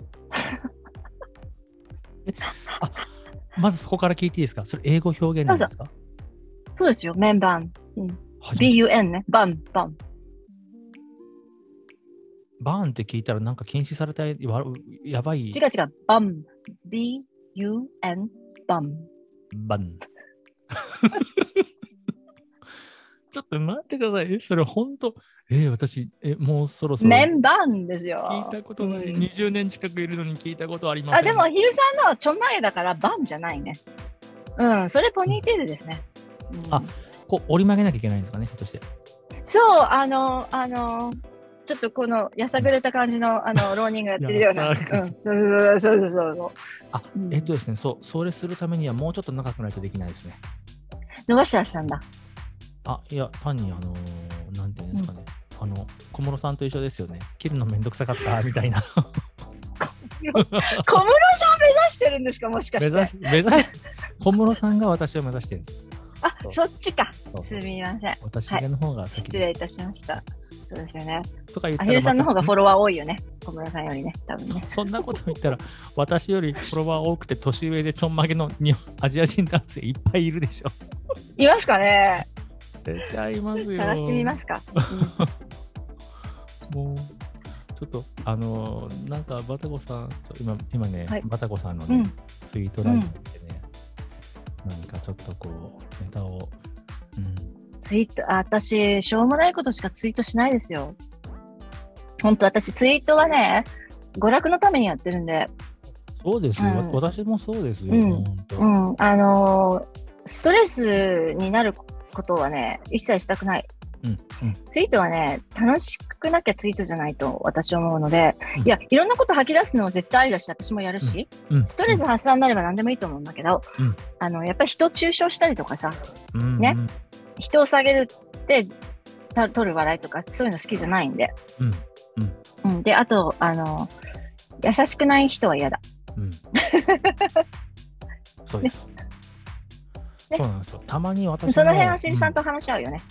まずそこから聞いていいですか？それ英語表現なんですか？そうですよ、麺板。初めて BUN ね。バン、バン。バーンって聞いたらなんか禁止されたややばい違う違う。バン。B-U-N、バン。バン。ちょっと待ってください。え、それ本当？え私、え、もうそろそろ麺板ですよ。聞いたことない。うん20年近くいるのに聞いたことありません。あ、でも、ヒルさんのちょんまげだからバンじゃないね。うん、それポニーテールですね。うんあこう折り曲げなきゃいけないんですかね、ひょっとして。そう、あの、あの、ちょっとこのやさぐれた感じの、あの、ローニングやってるような。うん、やそうそうそうそうそう。あ、うんえっとですね、そう、それするためにはもうちょっと長くないとできないですね。伸ばしてらっしゃるんだ。あ、いや、単に、あのーなんていうんですかね。あの、小室さんと一緒ですよね。切るのめんどくさかった、みたいな。小室さん目指してるんですかもしか目して。目指し、小室さんが私を目指してるんです。あ、そっちか。すみません。私の方が先です。失礼いたしました。そうですよね。とか言ったらさんの方がまフォロワー多いよね。小室さんよりね、多分ね。たそんなこと言ったら、私よりフォロワー多くて年上でちょんまげの日本アジア人男性いっぱいいるでしょ。いますかね絶対いますよ。探してみますか。もう、ちょっと、あのーなんか、バタコさん、今、今ね、はい。バタコさんのね、うん。ツイートライブでね、何かちょっとこう、ネタを、うん、ツイート、あ私、しょうもないことしかツイートしないですよ。本当私、ツイートはね、娯楽のためにやってるんで、そうですよ、うん。私もそうですよ、うん。本当、うん、あのーストレスになることはね、一切したくない。うん、うん、ツイートはね、楽しくなきゃツイートじゃないと私は思うので、うんいや、いろんなこと吐き出すのは絶対ありだし、私もやるし、うん。ストレス発散になれば何でもいいと思うんだけど、うんあの、やっぱり人を中傷したりとかさ、うん、ね人を下げるって、た取る笑いとか、そういうの好きじゃないんで。うん、うん。で、あと、あの、優しくない人は嫌だ。うん。そうです。ねそうなんですよ。たまに私もその辺はしりさんうんと話し合うよね。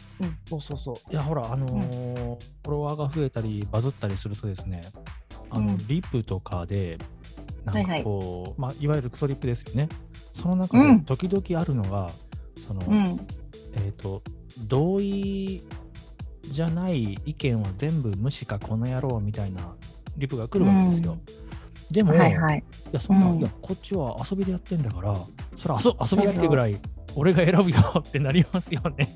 そうそうそう。いや、ほら、あのーフォロワーが増えたり、バズったりするとですね、あの、うんリップとかで、なはいはいんかこう、まあ、いわゆるクソリップですよね。その中うんで時々あるのが、その、うん。えっ、と、同意じゃない意見は全部無視かこの野郎みたいなリプが来るわけですよ。でも、はいはい。いや、そんな、うんいや、こっちは遊びでやってんだから、それ遊遊びやってぐらい、俺が選ぶよってなりますよね。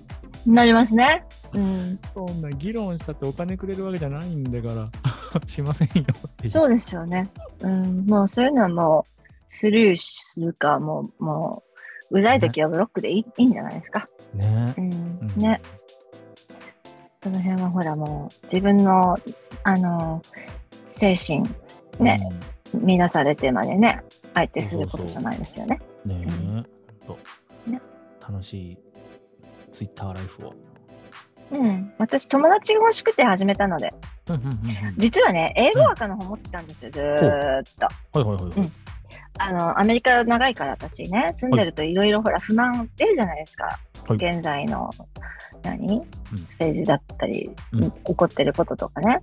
なりますね。うん。そんな議論したってお金くれるわけじゃないんだから、しませんよ。そうですよね。うん。もうそういうのはもう、スルーするか、もう、もう、うざい時はブロックでいい,、いいんじゃないですか。ねうん。うんね。その辺はほらもう、自分の、あの、精神、ね、乱されてまでね、相手することじゃないですよね。うんねえ、うんね楽しいツイッターライフを。うん。私、友達が欲しくて始めたので、うんうんうんうん実はね、英語赤の方持ってたんですよ、ずーっと。はいはいはいはい。あの、アメリカ長いから私ね、住んでるといろいろほら不満出るじゃないですか。はい現在の、何、政治だったり、うん起こってることとかね。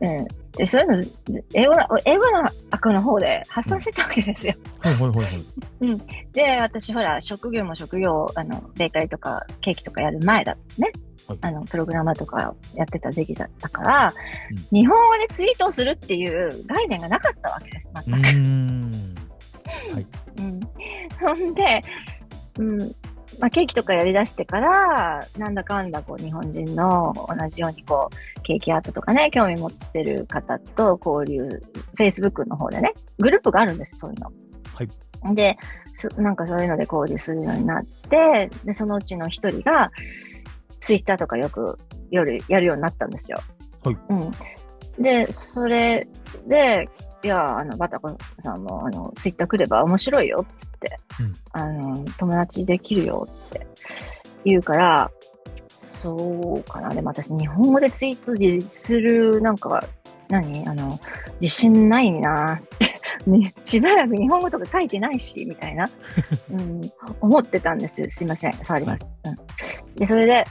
うん。で、そういうの、英語の、英語の赤の方で発散してたわけですよ。はいはいはいはい。で、私ほら、職業も職業、あの、ベーカリーとかケーキとかやる前だね。はいあの、プログラマーとかやってた時期だったから、うん日本語でツイートをするっていう概念がなかったわけです、う全く。ーん。うん。ほんで、うん、まあ、ケーキとかやりだしてから、なんだかんだこう日本人の同じようにこうケーキアートとかね、興味持ってる方と交流、Facebook の方でね、グループがあるんです、そういうの。はい。で、そなんかそういうので交流するようになって、で、そのうちの一人が、ツイッターとかよく夜やるようになったんですよ。はい。うん。で、それで、いや、あの、バタコさんも、あの、ツイッター来れば面白いよ、っつって、うんあの、友達できるよって言うから、そうかな。でも私、日本語でツイートでする、なんか、何？あの、自信ないなって、ね、しばらく日本語とか書いてないし、みたいな、うん、思ってたんです。すいません。触ります。うん、で、それで、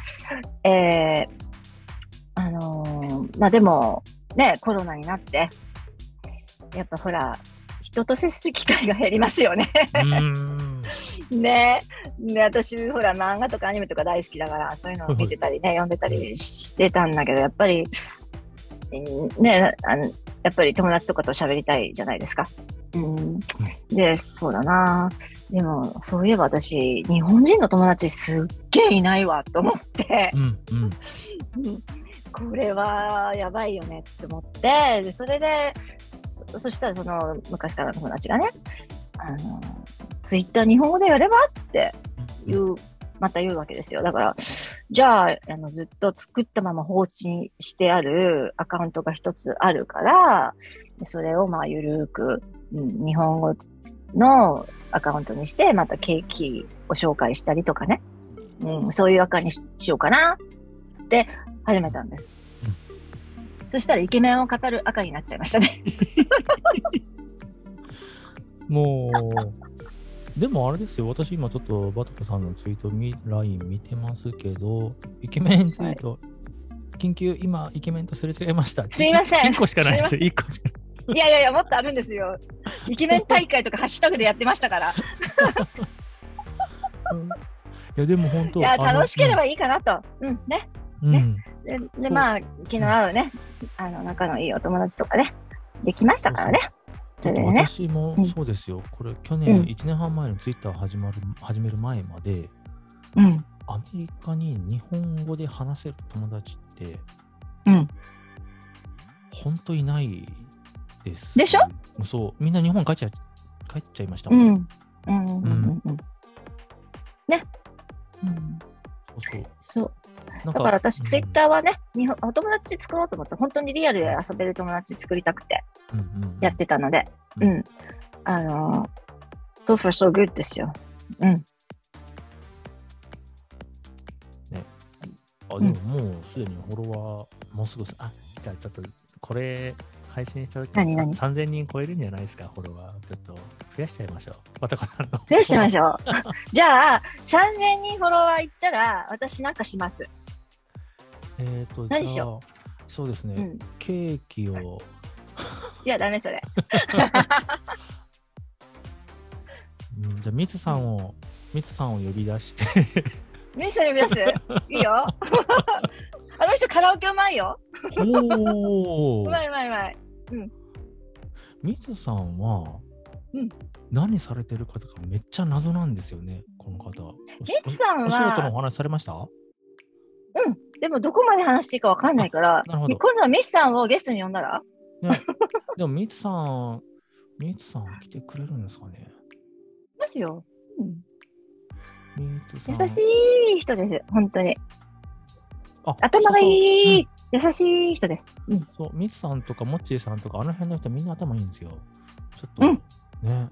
えー、あのーまあ、でも、ね、コロナになって、やっぱほら、人と接する機会が減りますよね。ねで、私、ほら、漫画とかアニメとか大好きだから、そういうのを見てたりね、読んでたりしてたんだけど、やっぱり、うんねあの、やっぱり友達とかと喋りたいじゃないですか。うん。で、そうだなでも、そういえば私、日本人の友達すっげえいないわ、と思ってう、ん。うん。うんこれはやばいよねって思って、でそれで、そしたらその昔からの友達がね、あの、ツイッター日本語でやればって言う、また言うわけですよ。だから、じゃあ、あのずっと作ったまま放置してあるアカウントが一つあるから、それをまあゆるーく、うん、日本語のアカウントにして、またケーキを紹介したりとかね、うん、そういうアカにしようかなって始めたんです。そしたらイケメンを語る赤になっちゃいましたね。もう、でもあれですよ、私今ちょっとバタコさんのツイートみ、ライン見てますけど、イケメンツイート、緊急、今、イケメンとすれ違いました。すいません1個しかないですよ、1個しかない。いやいやいや、もっとあるんですよ。イケメン大会とかハッシュタグでやってましたから。いや、でも本当、いや、楽しければいいかなと。うん、ね。うん、うんで、でまあ、昨日会うね、あの、仲のいいお友達とかね、できましたからね。それでね。私もうんそうですよ、これ、去うん年、1年半前のツイッター始まる始める前まで、うん。アメリカに日本語で話せる友達って、うん。本当いないです。でしょ？そう、みんな日本帰っちゃ帰っちゃいましたも。うんん。うん。うん。うん。うん。ね。うん。そうそう。そう。だから私、ツイッター、ーはね、日本お友達作ろうと思って、本当にリアルで遊べる友達作りたくてうんうんうんやってたので、ううんん。あのー、so far so good ですよ。うん。あ、でももうすでにフォロワー、もうすぐす、あ、じゃあちょっと、これ、配信した時に何何？3000人超えるんじゃないですか、フォロワー。ちょっと、増やしちゃいましょう。またこの増やしまょしょう。じゃあ、3000人フォロワーいったら、私なんかします。う。えっと、何しじゃあ、そうですね、うん。ケーキを、いや、ダメそれ。うんじゃあ、ミツさんを、ミツさんを呼び出して、ミス呼び出す？いいよ。あの人カラオケうまいよ。おーうまいうまいうまい。ミツさんは、うん何されてる方かめっちゃ謎なんですよね、この方。おしミツさんはおお仕事のお話されました？うん。でも、どこまで話していいかわかんないから、なるほど。今度はミスさんをゲストに呼んだら？でも、ミツさん、ミツさん来てくれるんですかねマジよ。うんミツさん。優しい人です。本当に。あ頭がいい、そう優しい人です。そう,、そうミツさんとかモッチーさんとか、あの辺の人みんな頭いいんですよ。ちょっと、うんね。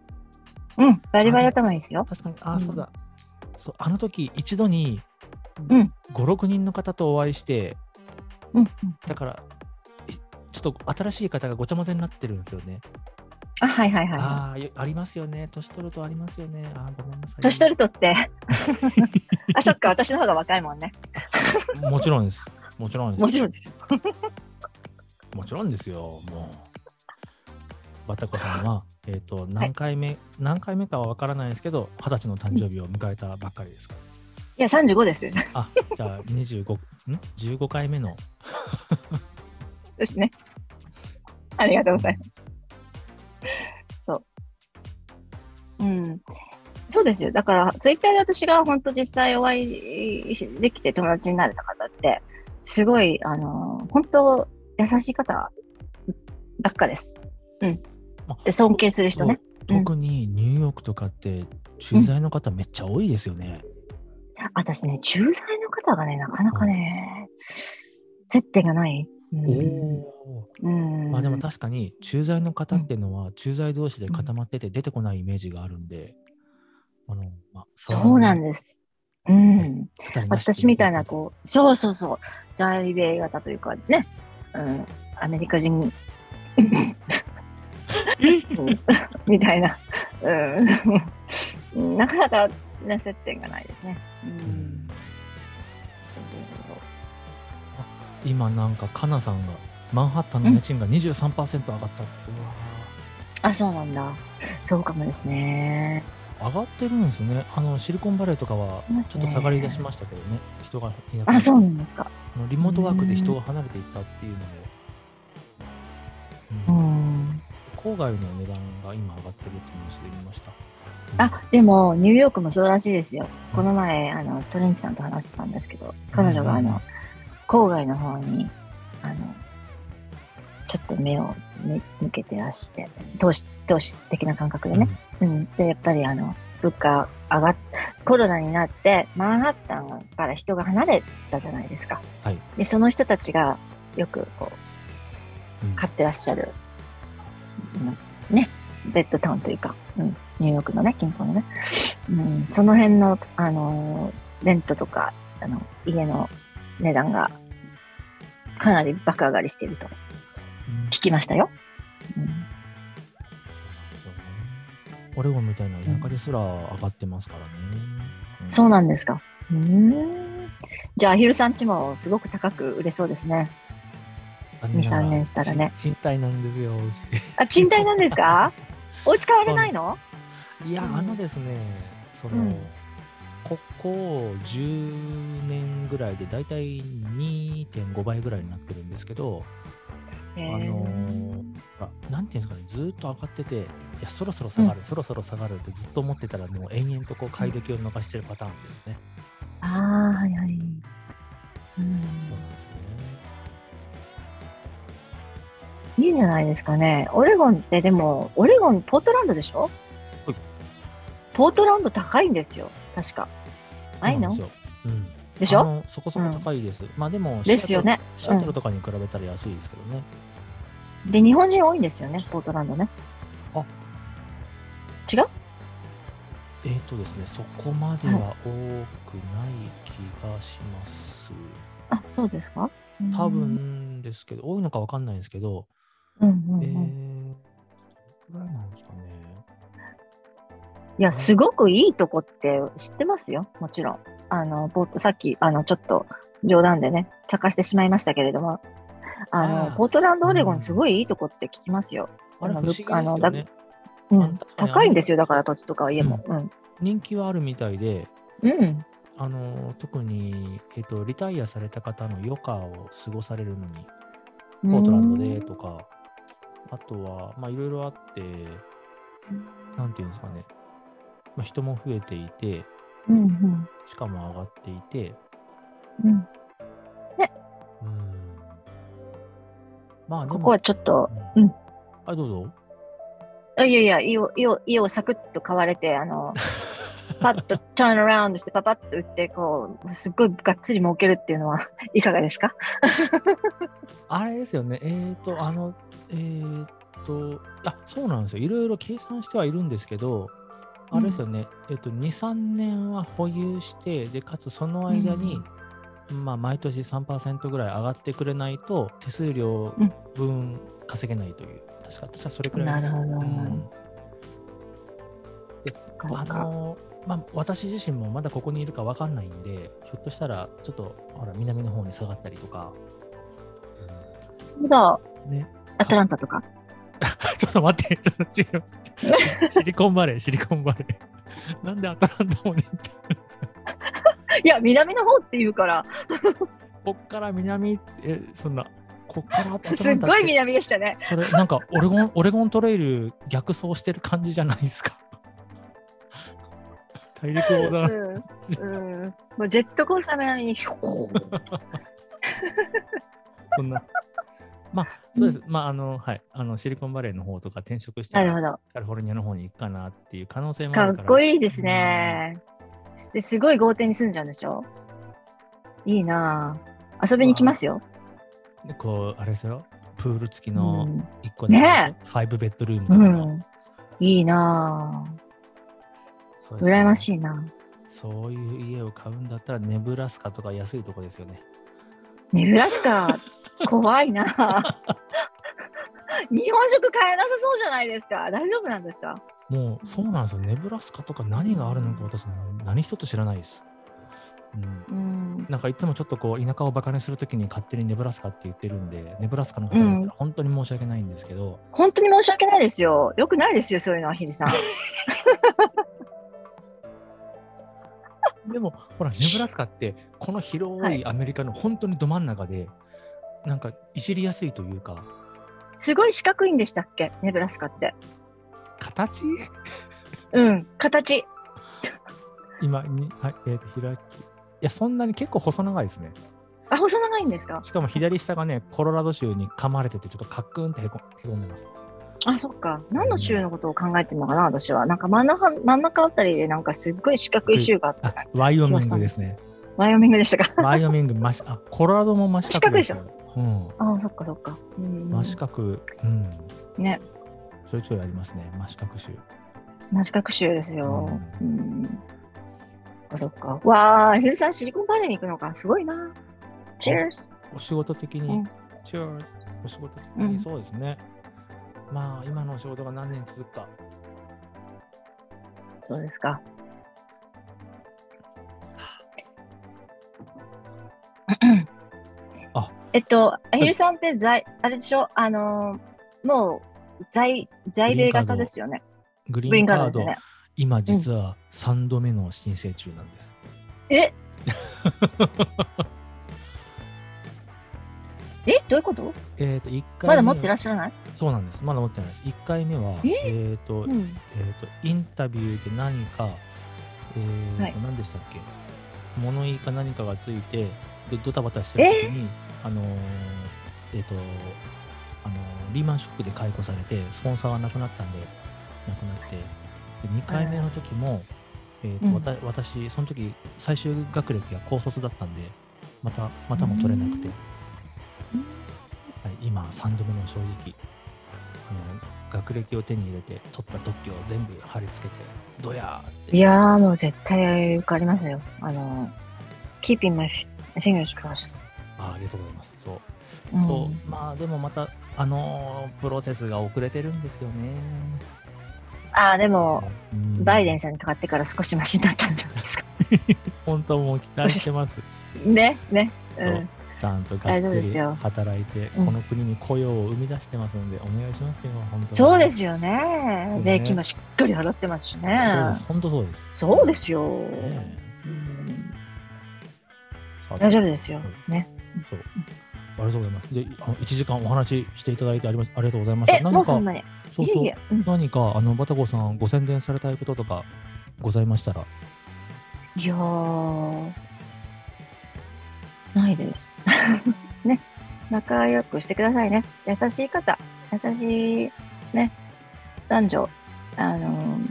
うん。バリバリ頭いいですよ。確かに、あ、うんそうだ。そうあの時、一度にうん。5、6人の方とお会いして、うん。だから、いちょっと新しい方がごちゃ混ぜになってるんですよね。あ、はいはいはいはああ、よありますよね。年取るとありますよね。あーごめんなさい。い。年取るとって。あ、そっか、私の方が若いもんね。もちろんです。もちろんです。もちろんですよ。もちろんですよ。もう。バタコさんは、えっ、と、何回目、何回目かは分からないですけど、二十歳の誕生日を迎えたばっかりですから。いや、35です。あ、じゃあ、25、ん ?15 回目の。ですね。ありがとうございます。そう。うん。そうですよ。だから、ツイッターで私が本当実際お会いできて友達になれた方って、すごい、あの、本当優しい方ばっかです。うんあ。で、尊敬する人ね。うん特にニューヨークとかって駐在の方めっちゃ多いですよね。私ね、駐在の方がね、なかなかね、接点がない。うん。まあでも確かに駐在の方っていうのは駐在同士で固まってて出てこないイメージがあるんで、あのまあ、そうなんです。うん。私みたいな、こう、そうそうそう、在米型というかね、うん、アメリカ人。うん みたいな、うん、なかなか、ね、接点がないですね。ううんん今なんかかなさんがマンハッタンの家賃が23%上がったって、あ、そうなんだ。そうかもですね。ー上がってるんですね。あのシリコンバレーとかはちょっと下がり出しましたけどね、人がいなくなあ、そうなんですか。リモートワークで人が離れていったっていうのも、ううんん。郊外の値段が今上がってるってニュースで見ました。あ、でも、ニューヨークもそうらしいですよ。この前、あの、トレンチさんと話してたんですけど、彼女が、あうんの、郊外の方に、あの、ちょっと目をね向けてらして、投資、投資的な感覚でね。うん。で、やっぱりあの、物価上がっ、コロナになって、マンハッタンから人が離れたじゃないですか。はいで、その人たちがよくこう、うん買ってらっしゃる、うんね、ベッドタウンというか、うん、ニューヨークのね、近郊のね、うん、その辺の、あのー、レントとか、あの、家の値段が、かなり爆上がりしているとうん聞きましたよ。うん、そうねオレゴンみたいな田舎ですら上がってますからね。そうなんですか。うーん。じゃあ、アヒルさんちもすごく高く売れそうですね。2、3年したらね賃貸なんですよ。あ、賃貸なんですか？お家買われないの？いや、うんあのですね、その、うんここ10年ぐらいでだいたい2.5倍ぐらいになってるんですけど、へあのなんていうんですかね、ずーっと上がってて、いや、そろそろ下がる、そろそろ下がるってずっと思ってたら、もう延々とこう買い時を逃してるパターンですね。ああ、はいはい。うん。いいんじゃないですかね。オレゴンってでも、オレゴン、ポートランドでしょ？はいポートランド高いんですよ。確か。ないの？ですよ。うん。でしょ？そこそこ高いです。まあでも、ですよねシアトルとかに比べたら安いですけどね。で、日本人多いんですよね、ポートランドね。あ違う？えーとですね、そこまでは多くない気がします。あ、そうですか？多。分ですけど、多いのかわかんないんですけど、うんうんうんえいや、すごくいいとこって知ってますよ、もちろん。あの、ポート、さっき、あの、ちょっと冗談でね、茶化してしまいましたけれども、あの、あーポートランド、オレゴうんン、すごいいいとこって聞きますよ。あれ不思議です。うん、高いんですよ、だから土地とか家も。うん。人気はあるみたいで、うん。あの特に、えっと、リタイアされた方の余暇を過ごされるのに、ポートランドでとか、あとは、まあ、いろいろあって、なんていうんですかね、まあ、人も増えていて、うんうん。しかも上がっていて、うん。うーん。まあ、ここはちょっと、うんうんはい、どうぞ。あいやいや、家を、家を、家をサクッと買われて、あの、パッとターンアラウンドしてパパッと打って、こう、すっごいがっつり儲けるっていうのは いかがですか？あれですよね、えーと、あの、えーと、あ、そうなんですよ。いろいろ計算してはいるんですけど、あれですよね、えっと、2、3年は保有して、で、かつその間に、まあ、毎年3%ぐらい上がってくれないと、手数料分稼げないという、確か、確かそれくらい。なるほど。うん。あのまあ、私自身もまだここにいるか分かんないんで、ひょっとしたら、ちょっと、ほら、南の方に下がったりとか、まだ、ね、アトランタとか？ちょっと待って、ちょっと違います。シリコンバレー、シリコンバレー。なんでアトランタもねっちゃうんですかいや、南の方って言うから、こっから南、え、そんな、こっからすっごい南でしたね。それ、なんかオレゴン、オレゴントレイル逆走してる感じじゃないですか。大陸横断。うん。うん。もうジェットコースター並みに、ひょこそんな。まあ、そうです。まあ、あの、はい。あの、シリコンバレーの方とか転職したら、なるほど。カリフォルニアの方に行くかなっていう可能性もあかっるから。こいいですね。ですごい豪邸に住んじゃうんでしょ？いいなぁ。遊びに来ますよ。でこう、あれですよ。プール付きうのん。一個で、ねファイブベッドルームとうかの、ん。いいなそうですねぁ。羨ましいなそういう家を買うんだったら、ネブラスカとか安いとこですよね。ネブラスカ、怖いなぁ。日本食買えなさそうじゃないですか。大丈夫なんですか？もう、そうなんですよ。ネブラスカとか何があるのか私、何一つ知らないです。うん。うん。なんかいつもちょっとこう田舎をバカにするときに勝手にネブラスカって言ってるんで、ネブラスカの方だったら本当に申し訳ないんですけど、本当に申し訳ないですよ。よくないですよ、そういうのは、ヒルさん。でもほら、ネブラスカってこの広いアメリカの本当にど真ん中で、なんかいじりやすいというか、すごい四角いんでしたっけ？ネブラスカって。形？うん、形。今に、はい、えーと、開き。いや、そんなに結構細長いですね。あ、細長いんですか？しかも左下がね、コロラド州に噛まれてて、ちょっとカックンってへこへこんでます。あ、そっか。何の州のことを考えてるのかな、私は。なんか真ん中、真ん中あたりでなんかすっごい四角い州があって、あ、ワイオミングですね。ワイオミングでしたか？ワイオミング、真四あ、コロラドも真四角ですよ。うん。あ、そっかそっか。うん真四角、うん。ね、ちょいちょいありますね、真四角州。真四角州ですよ。うん。あ、そっか。わあ、ヒルさんシリコンバレーに行くのか。すごいな。チェーズ。お仕事的に、うんチェアお仕事的うんにそうですね。まあ、今のお仕事が何年続くか。そうですか。えっと、アヒルさんって在、あれでしょ？あのー、もう、在、在米型ですよね。グリーンカード、カードね。今実は3度目の申請中なんです。え？え？どういうこと？えっ、と、1回目まだ持ってらっしゃらない？そうなんです。まだ持ってないです。1回目は、え？えっ、と、うん。えー、とインタビューで何か、えーとはい何でしたっけ？物言いか何かがついてでドタバタしてる時に、あのーえっ、と、あのーリーマンショックで解雇されてスポンサーがなくなったんでなくなってで2回目の時も、えーとうん。私その時最終学歴が高卒だったんでまたまたも取れなくて、はい、今3度目の正直あの学歴を手に入れて取った特許を全部貼り付けてどやーって。いやーもう絶対受かりますよ。あの、keeping my fingers crossed。あありがとうございますそう、うんそうまあでもまたあのープロセスが遅れてるんですよねああ、でも、うんバイデンさんにかかってから少しマシになったんじゃないですか。本当もう期待してます ね、ね。う。んちゃんとが大っつり丈夫ですよ働いて、うんこの国に雇用を生み出してますので、お願いしますよ、本当に。そうですよねね。税金もしっかり払ってますしそうねで。す。本当そうです。そうですよ。大丈夫ですよ。ね。そう。ありがとうございます。で、あの1時間お話ししていただいてありまありがとうございました。え、何かもうそんなに？そうそういえいえ。うん何か、あの、バタコさん、ご宣伝されたいこととかございましたら、いやー、ないです。ね。仲良くしてくださいね。優しい方、優しい、ね、男女、あのー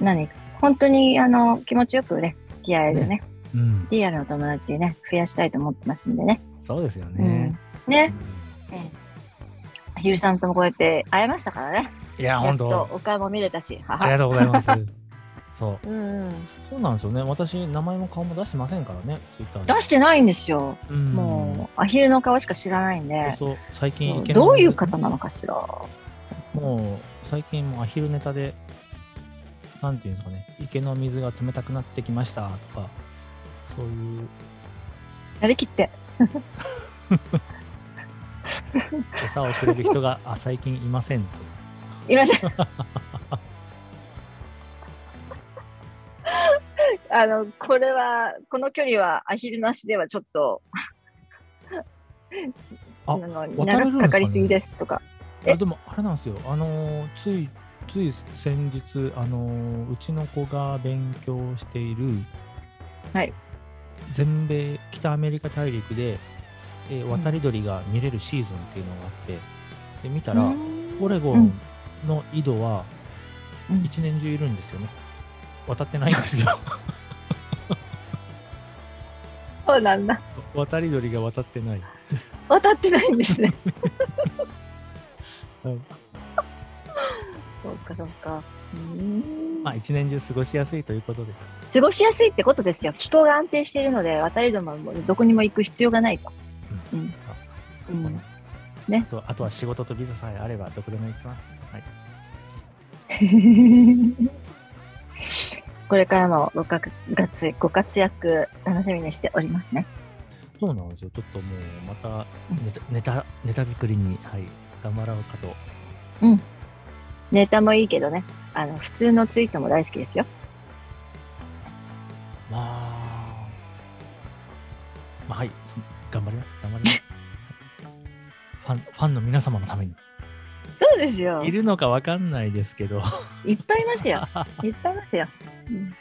何本当に、あの、気持ちよくね、付き合えるね、うん、リアルの友達ね、増やしたいと思ってますんでね。そうですようんね。ね、うんうんひるさんともこうやって会えましたからね。いや、本当とお顔も見れたし、はありがとうございます。そう。うんうん、そうなんですよね。私、名前も顔も出してませんからね、ツイッター出してないんですよ。うんもう、アヒルの顔しか知らないんで。そう、最近どういう方なのかしら。もう最近もうアヒルネタで、なんていうんですかね、池の水が冷たくなってきましたとか、そういうやりきって。餌をくれる人があ最近いませんと。いません。あの、これは、この距離はアヒルなしではちょっと、あの長くかかりすぎですとか。え？あでもあれなんですよ、あのーついつい先日、あのーうちの子が勉強している、はい全米、北アメリカ大陸で、えー渡り鳥が見れるシーズンっていうのがあって、で見たら、オレゴンの井戸はうん一年中いるんですよね。渡ってないんですよ。そうなんだ。渡り鳥が渡ってない。渡ってないんですね。はいそうか、そうか。うまあ、一年中過ごしやすいということで。過ごしやすいってことですよ。気候が安定しているので、渡り鳥もどこにも行く必要がないと。うん。うん。ねあとあとは仕事とビザさえあればどこでも行きます。はい。これからもごか活ご活躍楽しみにしておりますね。そうなんですよ。ちょっともうまたネタ、ネタ、ネタ作りに、はい、頑張ろうかと。ネタもいいけどね。あの、普通のツイートも大好きですよ。まあ、まあ、はい、頑張ります。頑張ります。ファン、ファンの皆様のために。そうですよ。いるのかわかんないですけど。いっぱいいますよ。いっぱいいますよ。うん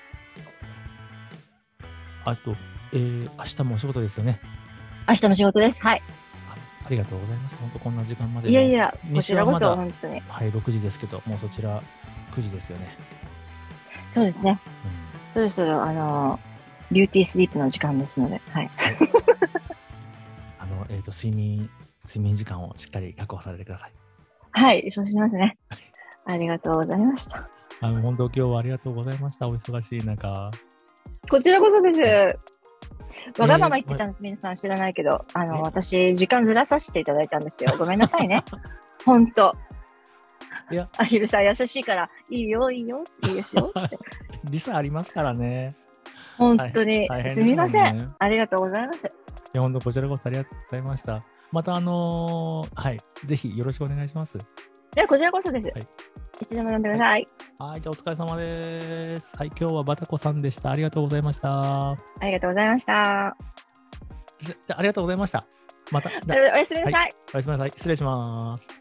あと、えー、明日もお仕事ですよね。明日も仕事です。はい。あありがとうございます。本当こんな時間まで。いやい。や、こちらこそ本当に。はい、6時ですけど、もうそちら9時ですよね。そうですね。うんそろそろ、あの、 beauty sleep の時間ですので、はい。あの、えっ、と、睡眠、睡眠時間をしっかり確保されてください。はい、そうしますね。ありがとうございました。あの、本当今日はありがとうございました。お忙しい中。こちらこそです。わがまま言ってたんです、皆さん知らないけど、あえ？の、私、時間ずらさせていただいたんですよ。ごめんなさいね。ほんと。いやアヒルさん優しいから、いいよ、いいよ、いいですよって。時差ありますからね。本当に、大変ですすみません。ありがとうございます。いや、本当こちらこそありがとうございました。また、あのーはい、ぜひよろしくお願いします。では、こちらこそです。はいい、つでも呼んでください。はい、じゃあお疲れ様です。はい、今日はバタコさんでした。ありがとうございました。ありがとうございました。じゃありがとうございました。また、おやすみなさい。おやすみなさい。失礼します。